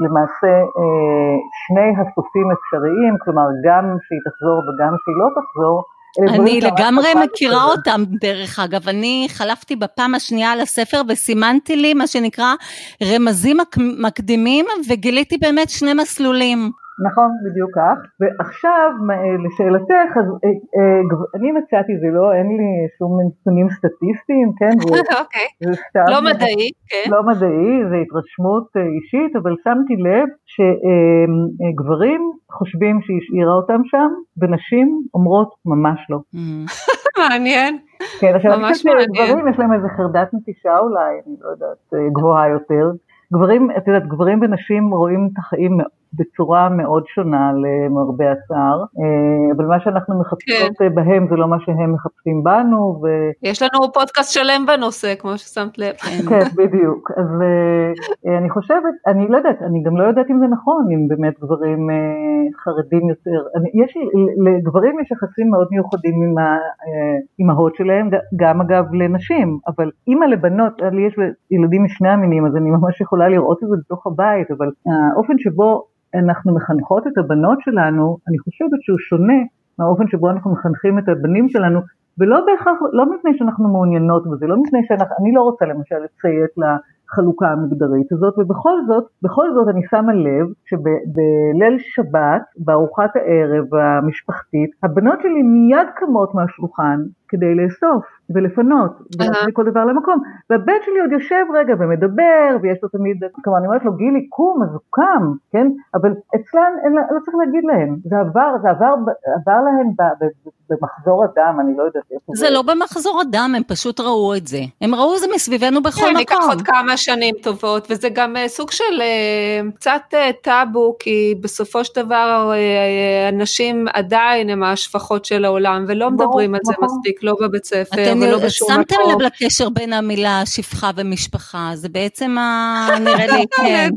למעשה אה, שני הסופים אפשריים, כלומר גם שהיא תחזור וגם שהיא לא תחזור, אני לגמרי מכירה אותם דרך אגב, אני חלפתי בפעם השנייה על הספר וסימנתי לי מה שנקרא רמזים מקדימים וגיליתי באמת שני מסלולים. נכון, בדיוק כך. ועכשיו, לשאלתך, אז אה, אה, אני מצאתי, זה לא, אין לי שום נתונים סטטיסטיים, כן? אוקיי, לא מדעי, כן. לא מדעי, זה התרשמות אה, אישית, אבל שמתי לב שגברים חושבים שהיא השאירה אותם שם, ונשים אומרות ממש לא. מעניין. כן, עכשיו אני חושבת שגברים יש להם איזה חרדת נטישה אולי, אני לא יודעת, גבוהה יותר. גברים, את יודעת, גברים ונשים רואים את החיים בצורה מאוד שונה למרבה הצער, אה, אבל מה שאנחנו מחפשות כן. בהם זה לא מה שהם מחפשים בנו. ו... יש לנו פודקאסט שלם בנושא, כמו ששמת לב. כן, בדיוק. אז אה, אני חושבת, אני לא יודעת, אני גם לא יודעת אם זה נכון, אם באמת גברים אה, חרדים יותר. יש, לגברים יש יחסים מאוד מיוחדים עם האימהות שלהם, גם אגב לנשים, אבל אימא לבנות, לי יש ילדים משני המינים, אז אני ממש יכולה לראות את זה בתוך הבית, אבל האופן שבו אנחנו מחנכות את הבנות שלנו, אני חושבת שהוא שונה מהאופן שבו אנחנו מחנכים את הבנים שלנו, ולא בהכרח, לא מפני שאנחנו מעוניינות בזה, לא מפני שאני לא רוצה למשל לציית לחלוקה המגדרית הזאת, ובכל זאת, בכל זאת אני שמה לב שבליל שבת, בארוחת הערב המשפחתית, הבנות שלי מיד קמות מהשולחן כדי לאסוף. ולפנות, ולהביא כל דבר למקום. והבן שלי עוד יושב רגע ומדבר, ויש לו תמיד, כלומר אני אומרת לו גילי קום, אז הוא קם, כן? אבל אצלן, אין, לא צריך להגיד להם, זה עבר, זה עבר, עבר להם במחזור הדם, אני לא יודעת איפה זה. זה לא במחזור הדם, הם פשוט ראו את זה. הם ראו את זה מסביבנו בכל מקום. כן, ייקח עוד כמה שנים טובות, וזה גם אה, סוג של אה, קצת אה, טאבו, כי בסופו של דבר אנשים עדיין הם השפחות של העולם, ולא מדברים על זה נכון. מספיק, לא בבית ספר. ולא בשום מקום. שמתם לב לקשר בין המילה שפחה ומשפחה, זה בעצם נראה לי, כן.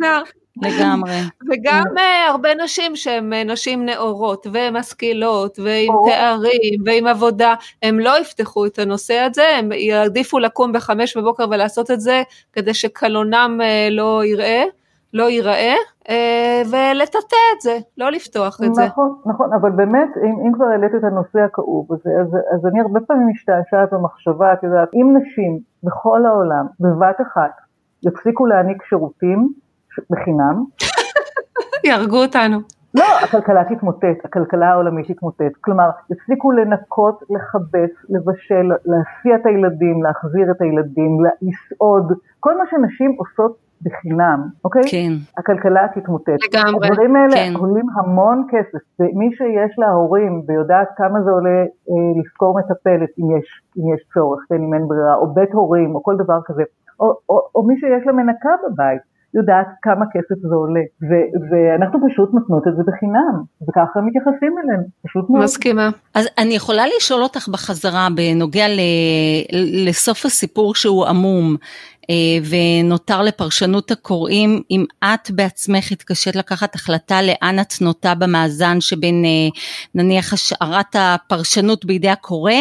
לגמרי. וגם uh, הרבה נשים שהן uh, נשים נאורות ומשכילות ועם תארים ועם עבודה, הם לא יפתחו את הנושא הזה, הם יעדיפו לקום בחמש בבוקר ולעשות את זה כדי שקלונם לא יראה. לא ייראה, אה, ולטאטא את זה, לא לפתוח את זה. נכון, נכון, אבל באמת, אם, אם כבר העלית את הנושא הכאוב הזה, אז, אז אני הרבה פעמים משתעשעת במחשבה, את יודעת, אם נשים בכל העולם, בבת אחת, יפסיקו להעניק שירותים בחינם, יהרגו אותנו. לא, הכלכלה תתמוטט, הכלכלה העולמית תתמוטט. כלומר, יפסיקו לנקות, לכבס, לבשל, להסיע את הילדים, להחזיר את הילדים, לסעוד, כל מה שנשים עושות בחינם, אוקיי? כן. הכלכלה תתמוטט. לגמרי, הדברים האלה כן. עולים המון כסף, ומי שיש לה הורים ויודעת כמה זה עולה אה, לשכור מטפלת אם יש, אם יש צורך, כן, אם אין ברירה, או בית הורים, או כל דבר כזה, או, או, או מי שיש לה מנקה בבית. יודעת כמה כסף זה עולה, ו- ואנחנו פשוט נותנות את זה בחינם, וככה מתייחסים אליהם, פשוט מאוד. מסכימה. אז אני יכולה לשאול אותך בחזרה בנוגע ל- לסוף הסיפור שהוא עמום, ונותר לפרשנות הקוראים, אם את בעצמך התקשית לקחת החלטה לאן את נוטה במאזן שבין אה, נניח השארת הפרשנות בידי הקורא,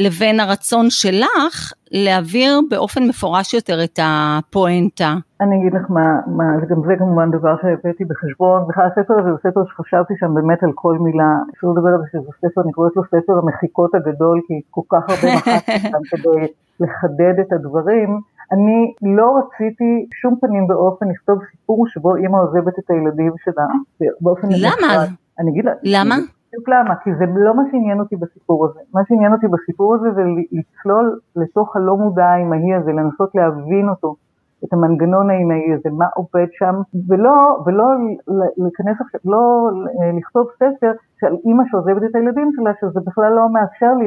לבין הרצון שלך להעביר באופן מפורש יותר את הפואנטה. אני אגיד לך מה, מה גם זה כמובן דבר שהבאתי בחשבון, בכלל הספר הזה הוא ספר שחשבתי שם באמת על כל מילה, אפשר לדבר על זה שזה ספר, אני קוראת לו ספר המחיקות הגדול, כי כל כך הרבה מחקתי שם כדי לחדד את הדברים. אני לא רציתי שום פנים באופן לכתוב סיפור שבו אימא עוזבת את הילדים שלה, באופן למה? אני אגיד לה, למה? בדיוק למה, כי זה לא מה שעניין אותי בסיפור הזה. מה שעניין אותי בסיפור הזה זה לצלול לתוך הלא מודע האמהי הזה, לנסות להבין אותו, את המנגנון האמהי הזה, מה עובד שם, ולא, ולא להיכנס עכשיו, לא לכתוב ספר של אימא שעוזבת את הילדים שלה, שזה בכלל לא מאפשר לי,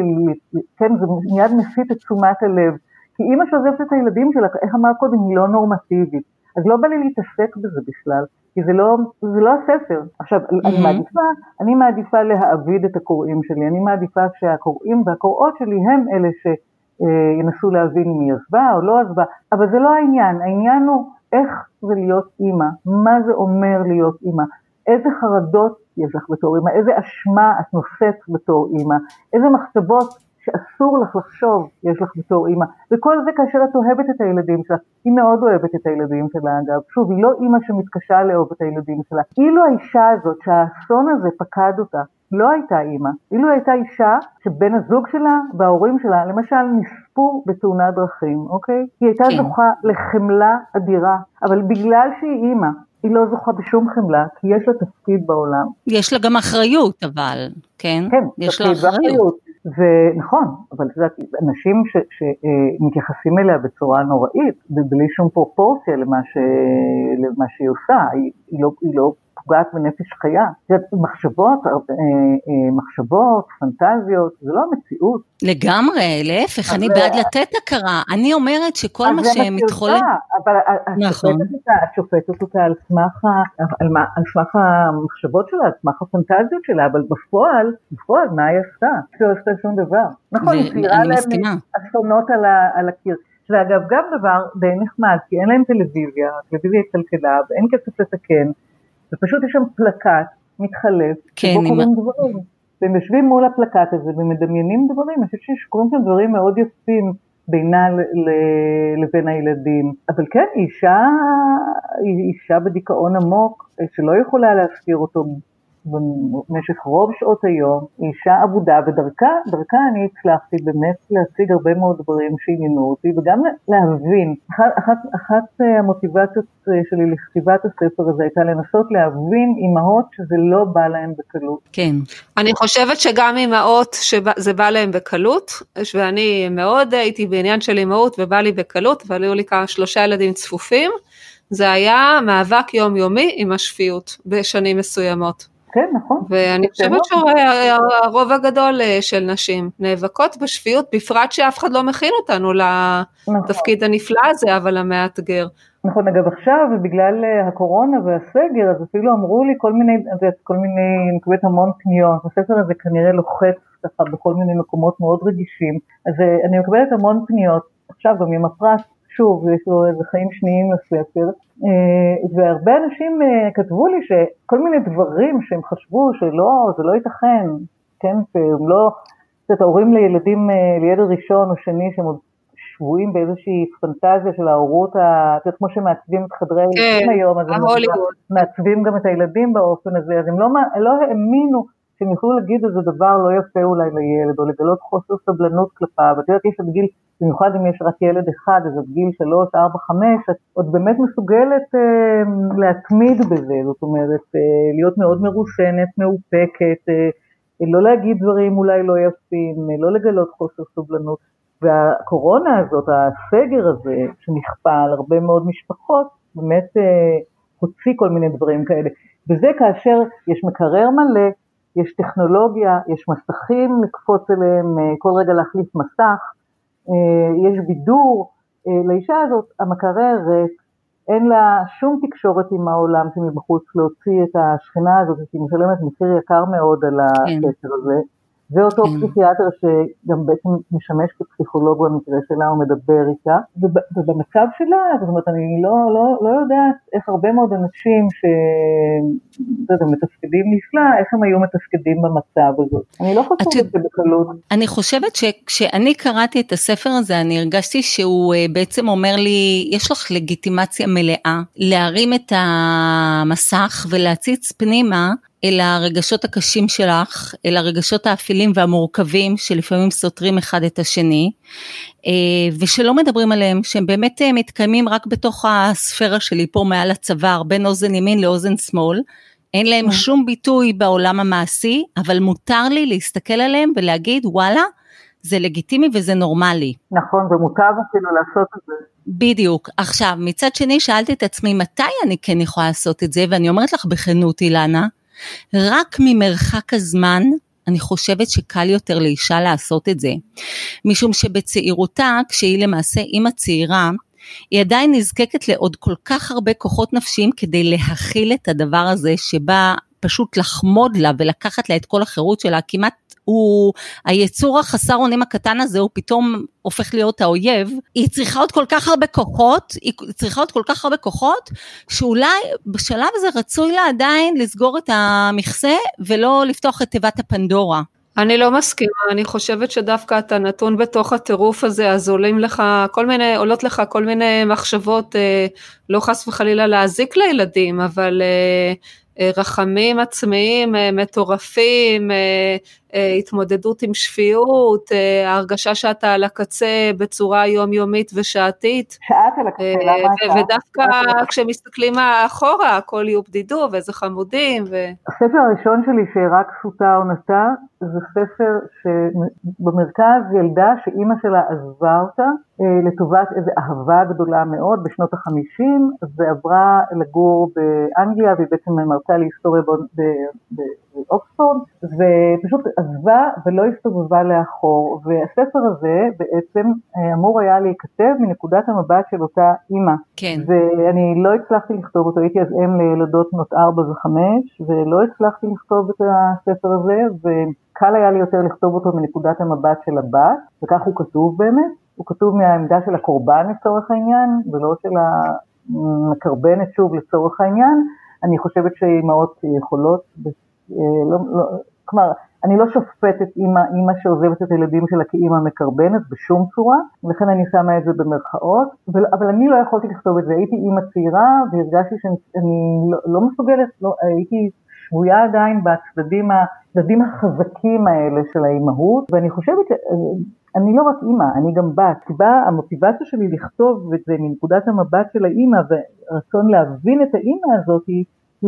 כן, זה מיד מסיט את תשומת הלב. כי אימא שעוזבת את הילדים שלה, איך אמרת קודם, היא לא נורמטיבית. אז לא בא לי להתעסק בזה בכלל. כי זה לא, זה לא הספר. עכשיו, mm-hmm. אני מעדיפה, אני מעדיפה להעביד את הקוראים שלי, אני מעדיפה שהקוראים והקוראות שלי הם אלה שינסו להבין אם היא עזבה או לא עזבה, אבל זה לא העניין, העניין הוא איך זה להיות אימא, מה זה אומר להיות אימא, איזה חרדות יש לך בתור אימא, איזה אשמה את נושאת בתור אימא, איזה מחשבות שאסור לך לחשוב יש לך בתור אימא, וכל זה כאשר את אוהבת את הילדים שלך, היא מאוד אוהבת את הילדים שלה אגב, שוב, היא לא אימא שמתקשה לאהוב את הילדים שלה, אילו האישה הזאת שהאסון הזה פקד אותה, לא הייתה אימא, אילו הייתה אישה שבן הזוג שלה וההורים שלה למשל נספו בתאונת דרכים, אוקיי? היא הייתה כן. זוכה לחמלה אדירה, אבל בגלל שהיא אימא, היא לא זוכה בשום חמלה, כי יש לה תפקיד בעולם. יש לה גם אחריות, אבל, כן? כן, יש לה אחריות. ונכון, אבל את יודעת, אנשים שמתייחסים אליה בצורה נוראית, ובלי שום פרופורציה למה, ש, למה שהיא עושה, היא, היא, לא, היא לא פוגעת בנפש חיה. מחשבות, אה, אה, מחשבות, פנטזיות, זה לא המציאות. לגמרי, להפך, אני בעד לתת הכרה. אני אומרת שכל מה שמתחולל... אבל נכון. את שופטת אותה על סמך, על, על סמך המחשבות שלה, על סמך הפנטזיות שלה, אבל בפועל, בפועל, מה היא עשתה? היא לא עשתה שום דבר. נכון, היא ציירה להם אסונות על הקיר. ואגב, גם דבר די נחמד, כי אין להם טלוויזיה, הטלוויזיה התקלקלה, ואין כסף לתקן, ופשוט יש שם פלקט מתחלף, כן, שבו קוראים דברים. והם יושבים מול הפלקט הזה ומדמיינים דברים, אני חושבת שקורים שם דברים מאוד יפים בינה לבין הילדים. אבל כן, אישה, אישה בדיכאון עמוק, שלא יכולה להזכיר אותו במשך רוב שעות היום, היא אישה אבודה, ודרכה, דרכה אני הצלחתי באמת להציג הרבה מאוד דברים שעניינו אותי, וגם להבין. אחת, אחת, אחת אה, המוטיבציות אה, שלי לכתיבת הספר הזה הייתה לנסות להבין אימהות שזה לא בא להן בקלות. כן. אני חושבת שגם אימהות שזה בא להן בקלות, ואני מאוד הייתי בעניין של אימהות ובא לי בקלות, אבל היו לי כמה שלושה ילדים צפופים. זה היה מאבק יומיומי עם השפיות בשנים מסוימות. כן, נכון. ואני חושבת שהרוב הגדול אה, של נשים נאבקות בשפיות, בפרט שאף אחד לא מכין אותנו לתפקיד נכון. הנפלא הזה, אבל המאתגר. נכון, אגב עכשיו, בגלל אה, הקורונה והסגר, אז אפילו אמרו לי כל מיני, כל מיני, אני מקבלת המון פניות, הספר הזה כנראה לוחץ ככה בכל מיני מקומות מאוד רגישים, אז אה, אני מקבלת המון פניות, עכשיו גם עם הפרס, שוב, יש לו איזה חיים שניים לספר, אה, והרבה אנשים אה, כתבו לי שכל מיני דברים שהם חשבו שלא, זה לא ייתכן, כן, שהם לא, קצת ההורים לילדים, לילד ראשון או שני שהם עוד שבויים באיזושהי פנטזיה של ההורות, ה... כמו שמעצבים את חדרי הילדים כן, היום, אז הם מעצבים גם את הילדים באופן הזה, אז הם לא, לא האמינו שהם יוכלו להגיד איזה דבר לא יפה אולי לילד, או לגלות חוסר סבלנות כלפיו, את יודעת, יש עד גיל, במיוחד אם יש רק ילד אחד, אז עד גיל שלוש, ארבע, חמש, את עוד באמת מסוגלת אה, להתמיד בזה, זאת אומרת, אה, להיות מאוד מרושנת, מאופקת, אה, לא להגיד דברים אולי לא יפים, לא לגלות חוסר סובלנות. והקורונה הזאת, הסגר הזה שנכפה על הרבה מאוד משפחות, באמת אה, הוציא כל מיני דברים כאלה. וזה כאשר יש מקרר מלא, יש טכנולוגיה, יש מסכים לקפוץ אליהם, אה, כל רגע להחליף מסך, אה, יש בידור. אה, לאישה הזאת המקרר ריק, אין לה שום תקשורת עם העולם שמבחוץ להוציא את השכנה הזאת, שהיא משלמת מחיר יקר מאוד על כן. הקשר הזה. ואותו כן. פסיכיאטר שגם בעצם משמש כפסיכולוג במקרה שלה, הוא מדבר איתה, ובמצב שלה, זאת אומרת, אני לא, לא, לא יודעת איך הרבה מאוד אנשים שמתפקדים נפלא, איך הם היו מתפקדים במצב הזה. אני לא חושבת שזה בקלות. אני חושבת שכשאני קראתי את הספר הזה, אני הרגשתי שהוא אה, בעצם אומר לי, יש לך לגיטימציה מלאה להרים את המסך ולהציץ פנימה אל הרגשות הקשים שלך, אל הרגשות האפלים והמורכבים שלפעמים סותרים אחד את השני, אה, ושלא מדברים עליהם, שהם באמת אה, מתקיימים רק בתוך הספירה שלי פה מעל הצוואר, בין אוזן ימין לאוזן שמאל. אין להם כן. שום ביטוי בעולם המעשי, אבל מותר לי להסתכל עליהם ולהגיד וואלה, זה לגיטימי וזה נורמלי. נכון, ומוטב אפילו לעשות את זה. בדיוק. עכשיו, מצד שני שאלתי את עצמי מתי אני כן יכולה לעשות את זה, ואני אומרת לך בכנות אילנה, רק ממרחק הזמן אני חושבת שקל יותר לאישה לעשות את זה. משום שבצעירותה, כשהיא למעשה אימא צעירה, היא עדיין נזקקת לעוד כל כך הרבה כוחות נפשיים כדי להכיל את הדבר הזה שבא פשוט לחמוד לה ולקחת לה את כל החירות שלה, כמעט הוא, היצור החסר אונים הקטן הזה הוא פתאום הופך להיות האויב, היא צריכה עוד כל כך הרבה כוחות, היא צריכה עוד כל כך הרבה כוחות, שאולי בשלב הזה רצוי לה עדיין לסגור את המכסה ולא לפתוח את תיבת הפנדורה. אני לא מסכימה, אני חושבת שדווקא אתה נתון בתוך הטירוף הזה, אז עולים לך כל מיני, עולות לך כל מיני מחשבות, אה, לא חס וחלילה להזיק לילדים, אבל אה, אה, רחמים עצמיים אה, מטורפים, אה, התמודדות עם שפיות, ההרגשה שאתה על הקצה בצורה יומיומית ושעתית. שעת על הקצה, למה אתה? ודווקא כשמסתכלים אחורה, הכל יהיו בדידו ואיזה חמודים. ו... הספר הראשון שלי שרק סוטה עונתה, זה ספר שבמרכז ילדה שאימא שלה עזבה אותה לטובת איזו אהבה גדולה מאוד בשנות החמישים, ועברה לגור באנגליה, והיא בעצם מרצה להיסטוריה באוקספורד, ופשוט עזבה ולא הסתובבה לאחור, והספר הזה בעצם אה, אמור היה להיכתב מנקודת המבט של אותה אימא. כן. ואני לא הצלחתי לכתוב אותו, הייתי אז אם לילדות בנות ארבע וחמש, ולא הצלחתי לכתוב את הספר הזה, וקל היה לי יותר לכתוב אותו מנקודת המבט של הבת, וכך הוא כתוב באמת. הוא כתוב מהעמדה של הקורבן לצורך העניין, ולא של המקרבנת שוב לצורך העניין. אני חושבת שאימהות יכולות, לא, לא, כלומר, אני לא שופטת אימא, אימא שעוזבת את הילדים שלה כאימא מקרבנת בשום צורה, ולכן אני שמה את זה במרכאות, אבל אני לא יכולתי לכתוב את זה, הייתי אימא צעירה והרגשתי שאני לא, לא מסוגלת, לא, הייתי שבויה עדיין בצדדים החזקים האלה של האימהות, ואני חושבת אני לא רק אימא, אני גם בת. סיבה, המוטיבציה שלי לכתוב את זה מנקודת המבט של האימא ורצון להבין את האימא הזאת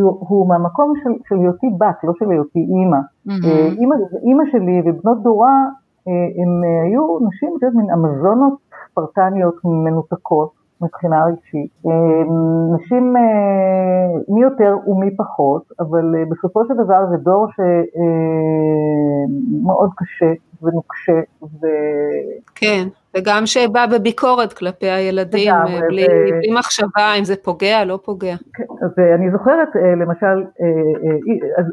הוא, הוא מהמקום של, של היותי בת, לא של היותי אימא. Mm-hmm. אימא, אימא שלי ובנות דורה אה, הם אה, היו נשים, את יודעת, מין אמזונות ספרטניות מנותקות מבחינה רגשית. נשים מי יותר ומי פחות, אבל בסופו של דבר זה דור שמאוד קשה ונוקשה. ו... כן, וגם שבא בביקורת כלפי הילדים, לגמרי, בלי, ו... בלי מחשבה אם זה פוגע, לא פוגע. כן, ואני זוכרת אה, למשל, אה, אה, אז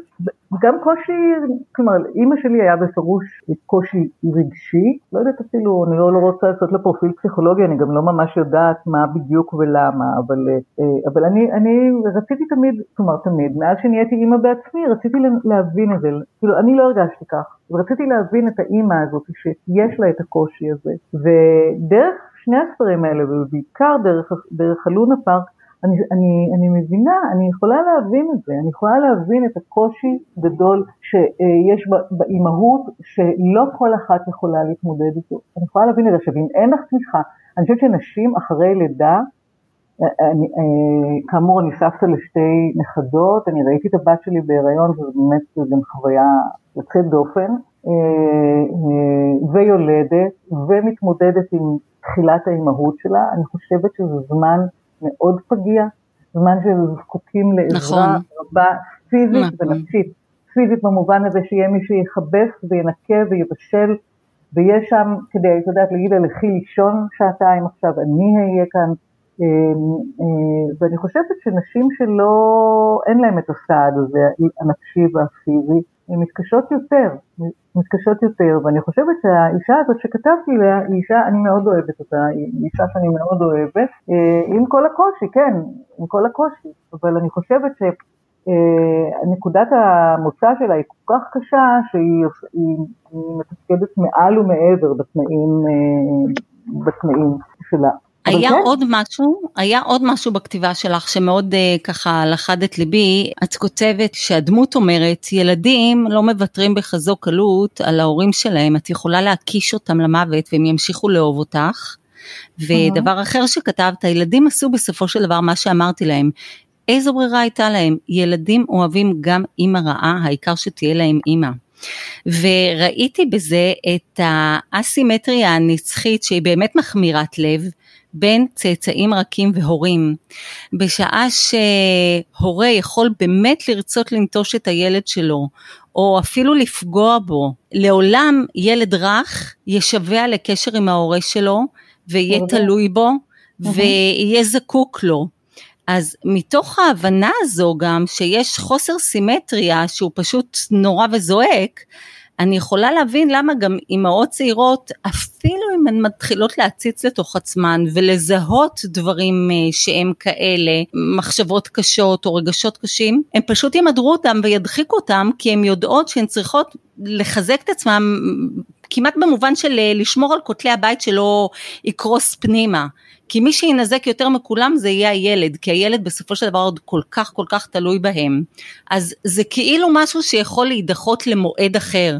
גם קושי, כלומר, אימא שלי היה בפירוש קושי רגשי, לא יודעת אפילו, אני לא, לא רוצה לעשות לה פרופיל פסיכולוגי, אני גם לא ממש יודעת מה בדיוק ולמה, אבל, אבל אני, אני רציתי תמיד, כלומר תמיד, מאז שנהייתי אימא בעצמי, רציתי להבין את זה, כאילו, אני לא הרגשתי כך. ורציתי להבין את האימא הזאת שיש לה את הקושי הזה, ודרך שני הספרים האלה, ובעיקר דרך, דרך הלונה פארק, אני, אני, אני מבינה, אני יכולה להבין את זה, אני יכולה להבין את הקושי גדול שיש באימהות, שלא כל אחת יכולה להתמודד איתו. אני יכולה להבין את זה. עכשיו, אם אין לך תמיכה, אני חושבת שנשים אחרי לידה, אני, אה, כאמור, אני סבתא לשתי נכדות, אני ראיתי את הבת שלי בהיריון, וזו באמת גם חוויה יוצאת דופן, אה, אה, ויולדת, ומתמודדת עם תחילת האימהות שלה, אני חושבת שזה זמן מאוד פגיע, זמן שזקוקים לעזרה נכון. רבה פיזית נכון. ונפשית. פיזית במובן הזה שיהיה מי שיכבס וינקה ויבשל, ויש שם כדי, את יודעת, להגיד לה לכי לישון שעתיים עכשיו, אני אהיה כאן. אמ, אה, ואני חושבת שנשים שלא, אין להן את הסעד הזה, הנפשי והפיזי, הן מתקשות יותר, מתקשות יותר, ואני חושבת שהאישה הזאת שכתבתי עליה, היא אישה, אני מאוד אוהבת אותה, היא אישה שאני מאוד אוהבת, אה, עם כל הקושי, כן, עם כל הקושי, אבל אני חושבת שנקודת אה, המוצא שלה היא כל כך קשה, שהיא היא, מתפקדת מעל ומעבר בתנאים, בתנאים שלה. היה כן. עוד משהו, היה עוד משהו בכתיבה שלך שמאוד uh, ככה לחד את ליבי, את כותבת שהדמות אומרת, ילדים לא מוותרים בכזו קלות על ההורים שלהם, את יכולה להקיש אותם למוות והם ימשיכו לאהוב אותך. ודבר אחר שכתבת, הילדים עשו בסופו של דבר מה שאמרתי להם. איזו ברירה הייתה להם? ילדים אוהבים גם אימא רעה, העיקר שתהיה להם אימא. וראיתי בזה את האסימטריה הנצחית שהיא באמת מחמירת לב, בין צאצאים רכים והורים. בשעה שהורה יכול באמת לרצות לנטוש את הילד שלו, או אפילו לפגוע בו, לעולם ילד רך ישווה לקשר עם ההורה שלו, ויהיה תלוי בו, ויהיה זקוק לו. אז מתוך ההבנה הזו גם שיש חוסר סימטריה שהוא פשוט נורא וזועק, אני יכולה להבין למה גם אימהות צעירות, אפילו אם הן מתחילות להציץ לתוך עצמן ולזהות דברים אה, שהם כאלה, מחשבות קשות או רגשות קשים, הן פשוט ימדרו אותם וידחיקו אותם כי הן יודעות שהן צריכות לחזק את עצמם כמעט במובן של אה, לשמור על כותלי הבית שלא יקרוס פנימה. כי מי שינזק יותר מכולם זה יהיה הילד, כי הילד בסופו של דבר עוד כל כך כל כך תלוי בהם. אז זה כאילו משהו שיכול להידחות למועד אחר.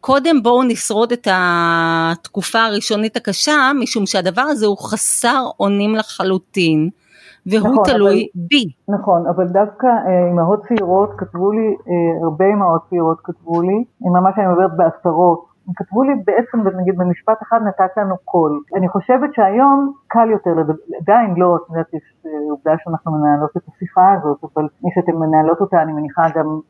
קודם בואו נשרוד את התקופה הראשונית הקשה, משום שהדבר הזה הוא חסר אונים לחלוטין. והוא נכון, תלוי אבל, בי. נכון, אבל דווקא אה, אימהות צעירות כתבו לי, אה, הרבה אימהות צעירות כתבו לי, ממש אני מדברת בעשרות, הם כתבו לי בעצם, נגיד במשפט אחד, נתת לנו קול. אני חושבת שהיום קל יותר עדיין לא, את יודעת, יש אה, עובדה שאנחנו מנהלות את השיחה הזאת, אבל מי שאתן מנהלות אותה, אני מניחה גם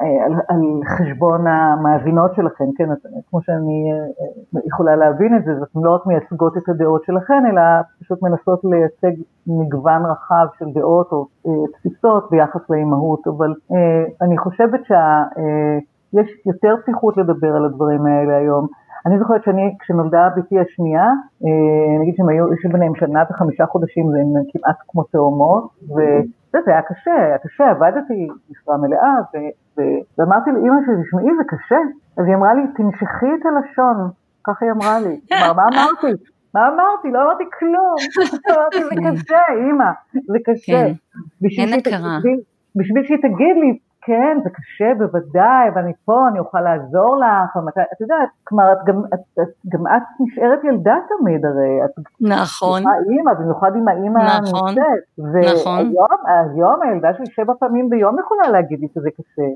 אה, על, על חשבון המאזינות שלכם, כן, כמו שאני אה, יכולה להבין את זה, זאת לא רק מייצגות את הדעות שלכם, אלא פשוט מנסות לייצג מגוון רחב של דעות או תפיסות ביחס לאימהות, אבל אני חושבת שה... יש יותר פתיחות לדבר על הדברים האלה היום. אני זוכרת שאני, כשנולדה בתי השנייה, אה, נגיד שהם היו, יש ביניהם שנה וחמישה חודשים, זה כמעט כמו תאומות, וזה היה קשה, היה קשה, עבדתי משרה מלאה, ו, ו, ואמרתי לאימא שלי, תשמעי, זה קשה. אז היא אמרה לי, תנשכי את הלשון, ככה היא אמרה לי. כלומר, מה אמרתי? מה אמרתי? לא אמרתי כלום. אמרתי, זה קשה, אימא, זה קשה. כן, אין הכרה. בשביל שהיא תגיד לי, כן, זה קשה בוודאי, ואני פה, אני אוכל לעזור לך, ומת... את יודעת, כלומר, את גם, את, את, גם את נשארת ילדה תמיד הרי. את נכון. אימא, במיוחד אם האימא נכון, נמצאת. נכון. והיום הילדה שלי שבע פעמים ביום יכולה להגיד לי שזה קשה.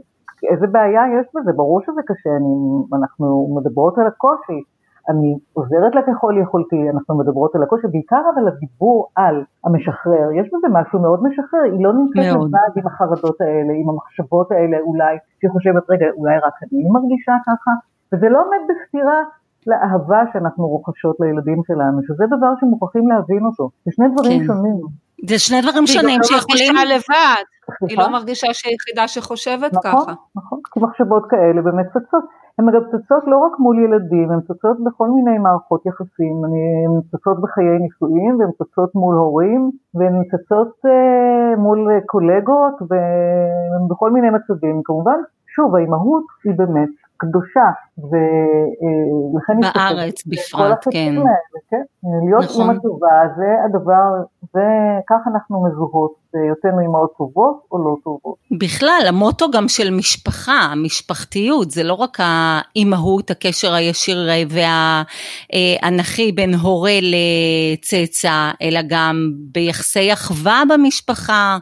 איזה בעיה יש בזה? ברור שזה קשה, אני, אנחנו מדברות על הקושי. אני עוזרת לה ככל יכולתי, אנחנו מדברות על הקושי, בעיקר אבל הדיבור על המשחרר, יש בזה משהו מאוד משחרר, היא לא נמצאת לבד עם החרדות האלה, עם המחשבות האלה אולי, שהיא חושבת, רגע, אולי רק אני מרגישה ככה, וזה לא עומד בסתירה לאהבה שאנחנו רוכשות לילדים שלנו, שזה דבר שמוכרחים להבין אותו, זה שני דברים כן. שונים. זה שני דברים שונים שיכולים... היא לא מרגישה לבד, היא לא מרגישה שהיא יחידה שחושבת נכון, ככה. נכון, נכון, כי מחשבות כאלה באמת צצות. הן אגב צצות לא רק מול ילדים, הן צצות בכל מיני מערכות יחסים, הן צצות בחיי נישואים, והן צצות מול הורים, והן צצות אה, מול קולגות, ובכל מיני מצבים. כמובן, שוב, האימהות היא באמת קדושה, ולכן... בארץ בפרט, כן. האלה, כן. להיות נכון. אימא טובה זה הדבר, זה, כך אנחנו מזוהות, היותנו אימהות טובות או לא טובות. בכלל, המוטו גם של משפחה, משפחתיות, זה לא רק האימהות, הקשר הישיר והאנכי בין הורה לצאצא, אלא גם ביחסי אחווה במשפחה.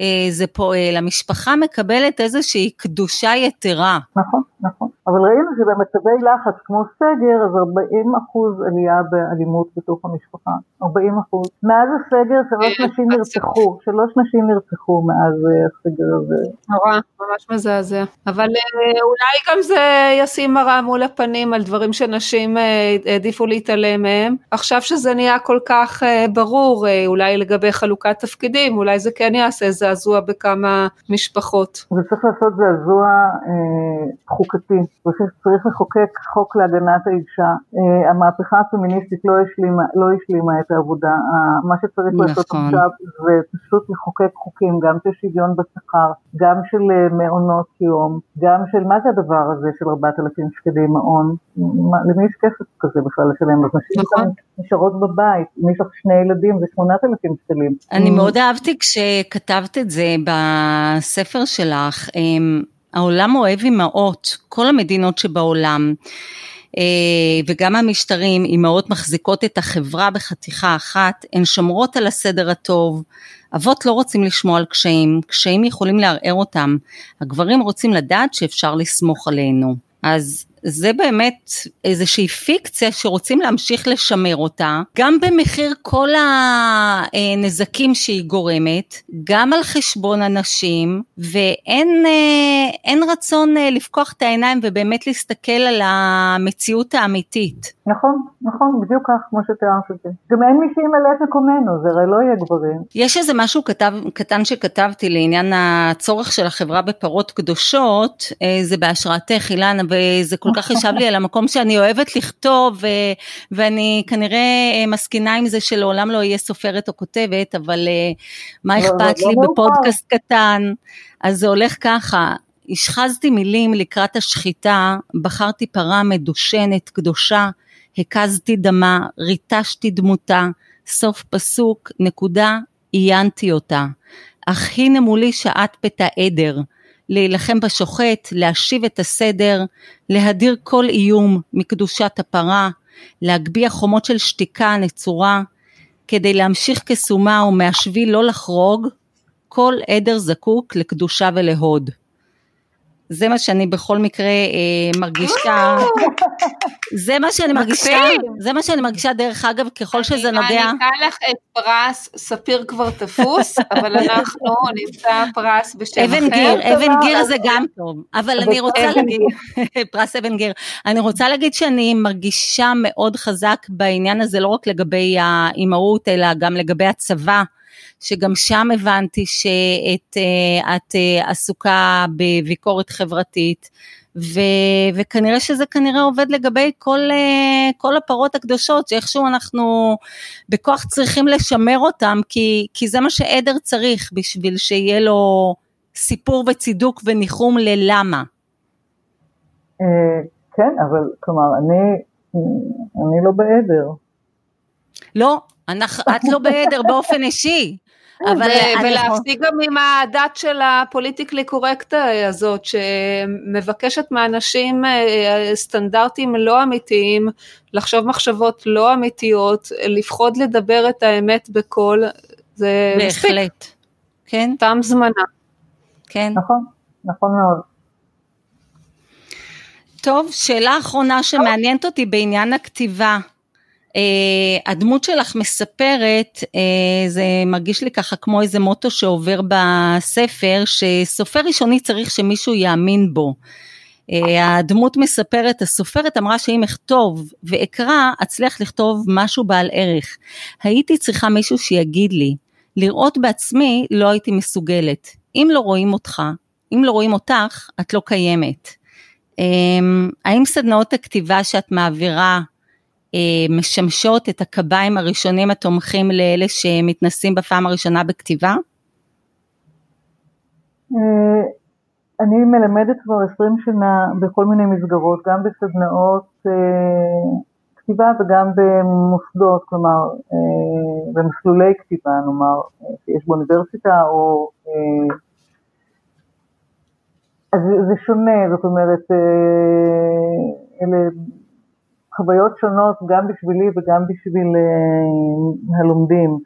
אה, זה פועל, המשפחה מקבלת איזושהי קדושה יתרה. נכון, נכון. אבל ראינו שבמצבי לחץ כמו סגר, אז 40 אחוז עלייה באלימות בתוך המשפחה. 40 אחוז. מאז הסגר שלוש אה, נשים נרצחו, שלוש נשים נרצחו מאז אה, הסגר הזה. נורא, ממש מזעזע. אבל אולי גם זה ישים מראה מול הפנים על דברים שנשים העדיפו להתעלם מהם. עכשיו שזה נהיה כל כך ברור, אולי לגבי חלוקת תפקידים, אולי זה כן יעשה איזה זעזוע בכמה משפחות. זה צריך לעשות זעזוע אה, חוקתי, צריך לחוקק חוק להגנת האישה. אה, המהפכה הפמיניסטית לא השלימה, לא השלימה את העבודה, אה, מה שצריך נכון. לעשות עכשיו זה פשוט לחוקק חוקים, גם של שוויון בשכר, גם של אה, מעונות יום, גם של, מה זה הדבר הזה של 4,000 שקלי מעון? מה, למי יש כסף כזה בכלל לשלם? אז נשים נכון. נשארות בבית, אם יש לך שני ילדים זה 8,000 שקלים. אני מאוד אהבתי כשכתבת את זה בספר שלך, אמ, העולם אוהב אימהות, כל המדינות שבעולם. אה, וגם המשטרים, אימהות מחזיקות את החברה בחתיכה אחת, הן שומרות על הסדר הטוב, אבות לא רוצים לשמוע על קשיים, קשיים יכולים לערער אותם, הגברים רוצים לדעת שאפשר לסמוך עלינו. אז זה באמת איזושהי פיקציה שרוצים להמשיך לשמר אותה, גם במחיר כל הנזקים שהיא גורמת, גם על חשבון אנשים, ואין אה, רצון אה, לפקוח את העיניים ובאמת להסתכל על המציאות האמיתית. נכון, נכון, בדיוק כך כמו שתיארת את זה. גם אין מי שימלא את מקומנו, זה הרי לא יהיה גברים. יש איזה משהו כתב, קטן שכתבתי לעניין הצורך של החברה בפרות קדושות, אה, זה בהשראתך אילנה, וזה כל כך ישב לי על המקום שאני אוהבת לכתוב, ו, ואני כנראה אה, מסכינה עם זה שלעולם לא אהיה סופרת או כותבת, אבל אה, מה לא, אכפת לא, לי לא בפודקאסט קטן, אז זה הולך ככה. השחזתי מילים לקראת השחיטה, בחרתי פרה מדושנת, קדושה, הקזתי דמה, ריטשתי דמותה, סוף פסוק, נקודה, עיינתי אותה. אך הנה מולי שעת פתע עדר, להילחם בשוחט, להשיב את הסדר, להדיר כל איום מקדושת הפרה, להגביה חומות של שתיקה נצורה, כדי להמשיך כסומה ומהשביל לא לחרוג, כל עדר זקוק לקדושה ולהוד. זה מה שאני בכל מקרה אה, מרגישה, זה מה שאני מרגישה, זה מה שאני מרגישה דרך אגב ככל שזה נוגע. אני אקח לך את פרס, ספיר כבר תפוס, אבל אנחנו נמצא פרס בשם אחר. אבן גיר, אבן גיר זה גם טוב, אבל אני רוצה להגיד, פרס אבן גיר, אני רוצה להגיד שאני מרגישה מאוד חזק בעניין הזה, לא רק לגבי האימהות, אלא גם לגבי הצבא. שגם שם הבנתי שאת אה, את אה, עסוקה בביקורת חברתית, ו, וכנראה שזה כנראה עובד לגבי כל, אה, כל הפרות הקדושות, שאיכשהו אנחנו בכוח צריכים לשמר אותם, כי, כי זה מה שעדר צריך בשביל שיהיה לו סיפור וצידוק וניחום ללמה. כן, אבל כלומר, אני, אני לא בעדר. לא, את לא בעדר באופן אישי. אבל ולהפסיק גם עם הדת של הפוליטיקלי קורקט הזאת שמבקשת מאנשים אה, סטנדרטים לא אמיתיים, לחשוב מחשבות לא אמיתיות, לפחוד לדבר את האמת בקול, זה מספיק. בהחלט, כן. תם זמנה. כן. נכון, נכון מאוד. טוב, שאלה אחרונה שמעניינת אותי בעניין הכתיבה. Uh, הדמות שלך מספרת, uh, זה מרגיש לי ככה כמו איזה מוטו שעובר בספר, שסופר ראשוני צריך שמישהו יאמין בו. Uh, הדמות מספרת, הסופרת אמרה שאם אכתוב ואקרא, אצליח לכתוב משהו בעל ערך. הייתי צריכה מישהו שיגיד לי, לראות בעצמי לא הייתי מסוגלת. אם לא רואים אותך, אם לא רואים אותך, את לא קיימת. Uh, האם סדנאות הכתיבה שאת מעבירה משמשות את הקביים הראשונים התומכים לאלה שמתנסים בפעם הראשונה בכתיבה? אה, אני מלמדת כבר 20 שנה בכל מיני מסגרות, גם בסדנאות אה, כתיבה וגם במוסדות, כלומר, אה, במסלולי כתיבה, נאמר, שיש באוניברסיטה או... אה, אז זה שונה, זאת אומרת, אלה חוויות שונות גם בשבילי וגם בשביל הלומדים.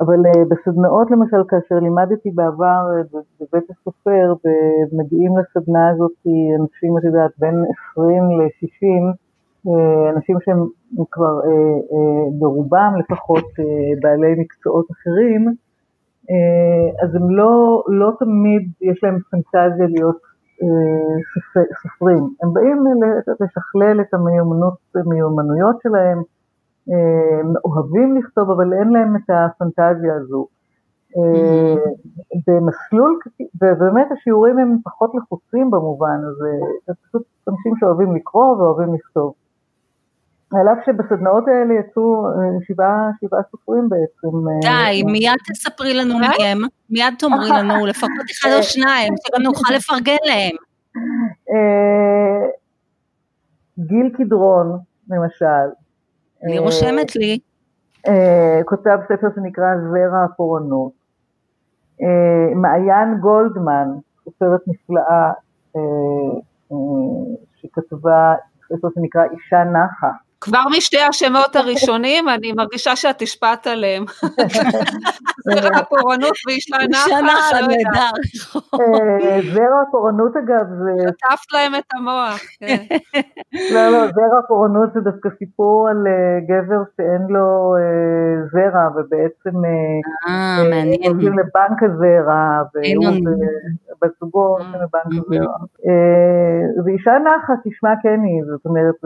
אבל uh, בסדנאות למשל, כאשר לימדתי בעבר uh, בבית הסופר, ומגיעים לסדנה הזאת אנשים, את יודעת, בין 20 ל-60, uh, אנשים שהם כבר ברובם לפחות בעלי מקצועות אחרים, אז הם לא, לא תמיד יש להם פנטזיה להיות סופרים. הם באים לשכלל את המיומנויות שלהם, אוהבים לכתוב, אבל אין להם את הפנטזיה הזו. Mm-hmm. במסלול, ובאמת השיעורים הם פחות לחוצים במובן הזה, זה פשוט אנשים שאוהבים לקרוא ואוהבים לכתוב. על אף שבסדנאות האלה יצאו אה, שבעה, שבעה סופרים בעצם. אה, די, מיד תספרי לנו מהם, מיד תאמרי לנו לפחות אחד או שניים, שגם נוכל לפרגן להם. גיל קדרון, למשל, אני רושמת לי. אה, כותב ספר שנקרא זרע הפורענות. אה, מעיין גולדמן, סופרת נפלאה, אה, שכתבה ספר שנקרא אישה נחה. כבר משתי השמות הראשונים, אני מרגישה שאת השפעת עליהם. זרע הפורענות ואישה נחה, לא נהדר. זרע הפורענות אגב זה... שטפת להם את המוח, כן. לא, לא, זרע הפורענות זה דווקא סיפור על אה, גבר שאין לו אה, זרע, ובעצם... אה, אה מעניין. הולכים לבנק הזרע, והוא בת זוגו הולכים לבנק הזרע. ואישה נחה, כשמה כן היא, זאת אומרת,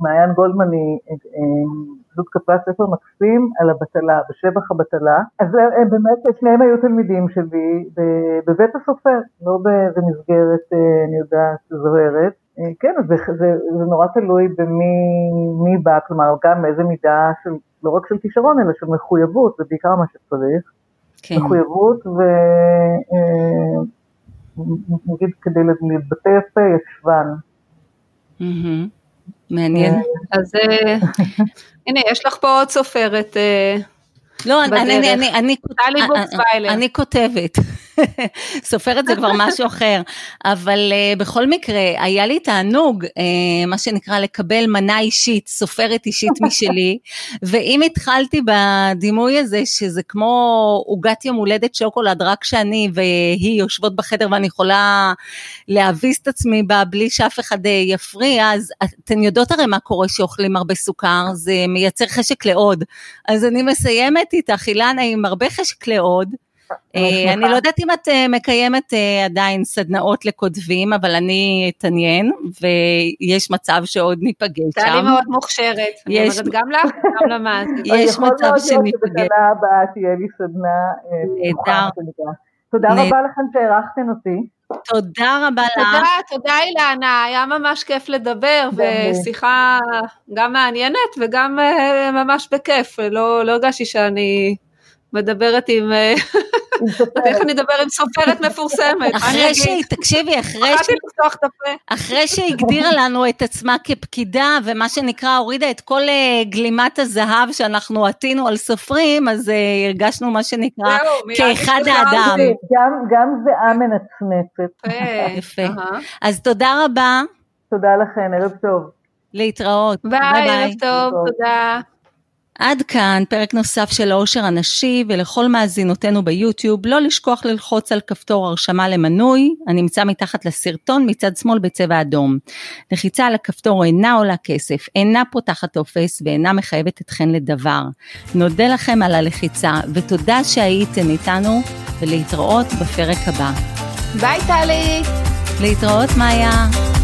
מעיין גולדמן היא פשוט כתבה ספר מקסים על הבטלה, בשבח הבטלה. אז הם באמת, שניהם היו תלמידים שלי בבית הסופר, לא באיזה מסגרת, אה, אני יודעת, זוהרת. אה, כן, זה, זה, זה נורא תלוי במי בא, כלומר, גם איזה מידה של, לא רק של כישרון, אלא של מחויבות, זה בעיקר מה שצריך. כן. מחויבות ו... אה, נגיד, כדי להתבטא יפה, יש שוון. Mm-hmm. מעניין. אז אה, הנה, יש לך פה עוד סופרת. אה, לא, אני, אני, אני כותבת. סופרת זה כבר משהו אחר, אבל uh, בכל מקרה, היה לי תענוג, uh, מה שנקרא, לקבל מנה אישית, סופרת אישית משלי, ואם התחלתי בדימוי הזה, שזה כמו עוגת יום הולדת שוקולד, רק שאני והיא יושבות בחדר ואני יכולה להביס את עצמי בה בלי שאף אחד אה, יפריע, אז אתן יודעות הרי מה קורה שאוכלים הרבה סוכר, זה מייצר חשק לעוד. אז אני מסיימת איתך, אילנה, עם הרבה חשק לעוד. אה, אני לא יודעת אם את אה, מקיימת אה, עדיין סדנאות לכותבים, אבל אני אתעניין, ויש מצב שעוד ניפגש שם. טלי מאוד מוכשרת, אני אומרת גם לך וגם למאזין. יש מצב שניפגש. יכול להיות שבשנה הבאה תהיה לי סדנה. נהדר. תודה רבה לכם שהערכתם אותי. תודה רבה לך. תודה, תודה אילנה, היה ממש כיף לדבר, ושיחה גם מעניינת וגם ממש בכיף, לא, לא הרגשתי שאני מדברת עם... איך אני אדבר עם סופרת מפורסמת? אחרי שהיא, תקשיבי, אחרי ש... אחרי שהגדירה לנו את עצמה כפקידה, ומה שנקרא הורידה את כל אה, גלימת הזהב שאנחנו עטינו על סופרים, אז אה, הרגשנו מה שנקרא כאחד האדם. גם זיעה מנצנצת. יפה. אז תודה רבה. תודה לכן, ערב טוב. להתראות. ביי, ערב טוב, תודה. עד כאן פרק נוסף של העושר הנשי ולכל מאזינותינו ביוטיוב לא לשכוח ללחוץ על כפתור הרשמה למנוי הנמצא מתחת לסרטון מצד שמאל בצבע אדום. לחיצה על הכפתור אינה עולה כסף, אינה פותחת טופס ואינה מחייבת אתכן לדבר. נודה לכם על הלחיצה ותודה שהייתן איתנו ולהתראות בפרק הבא. ביי טלי. להתראות מאיה.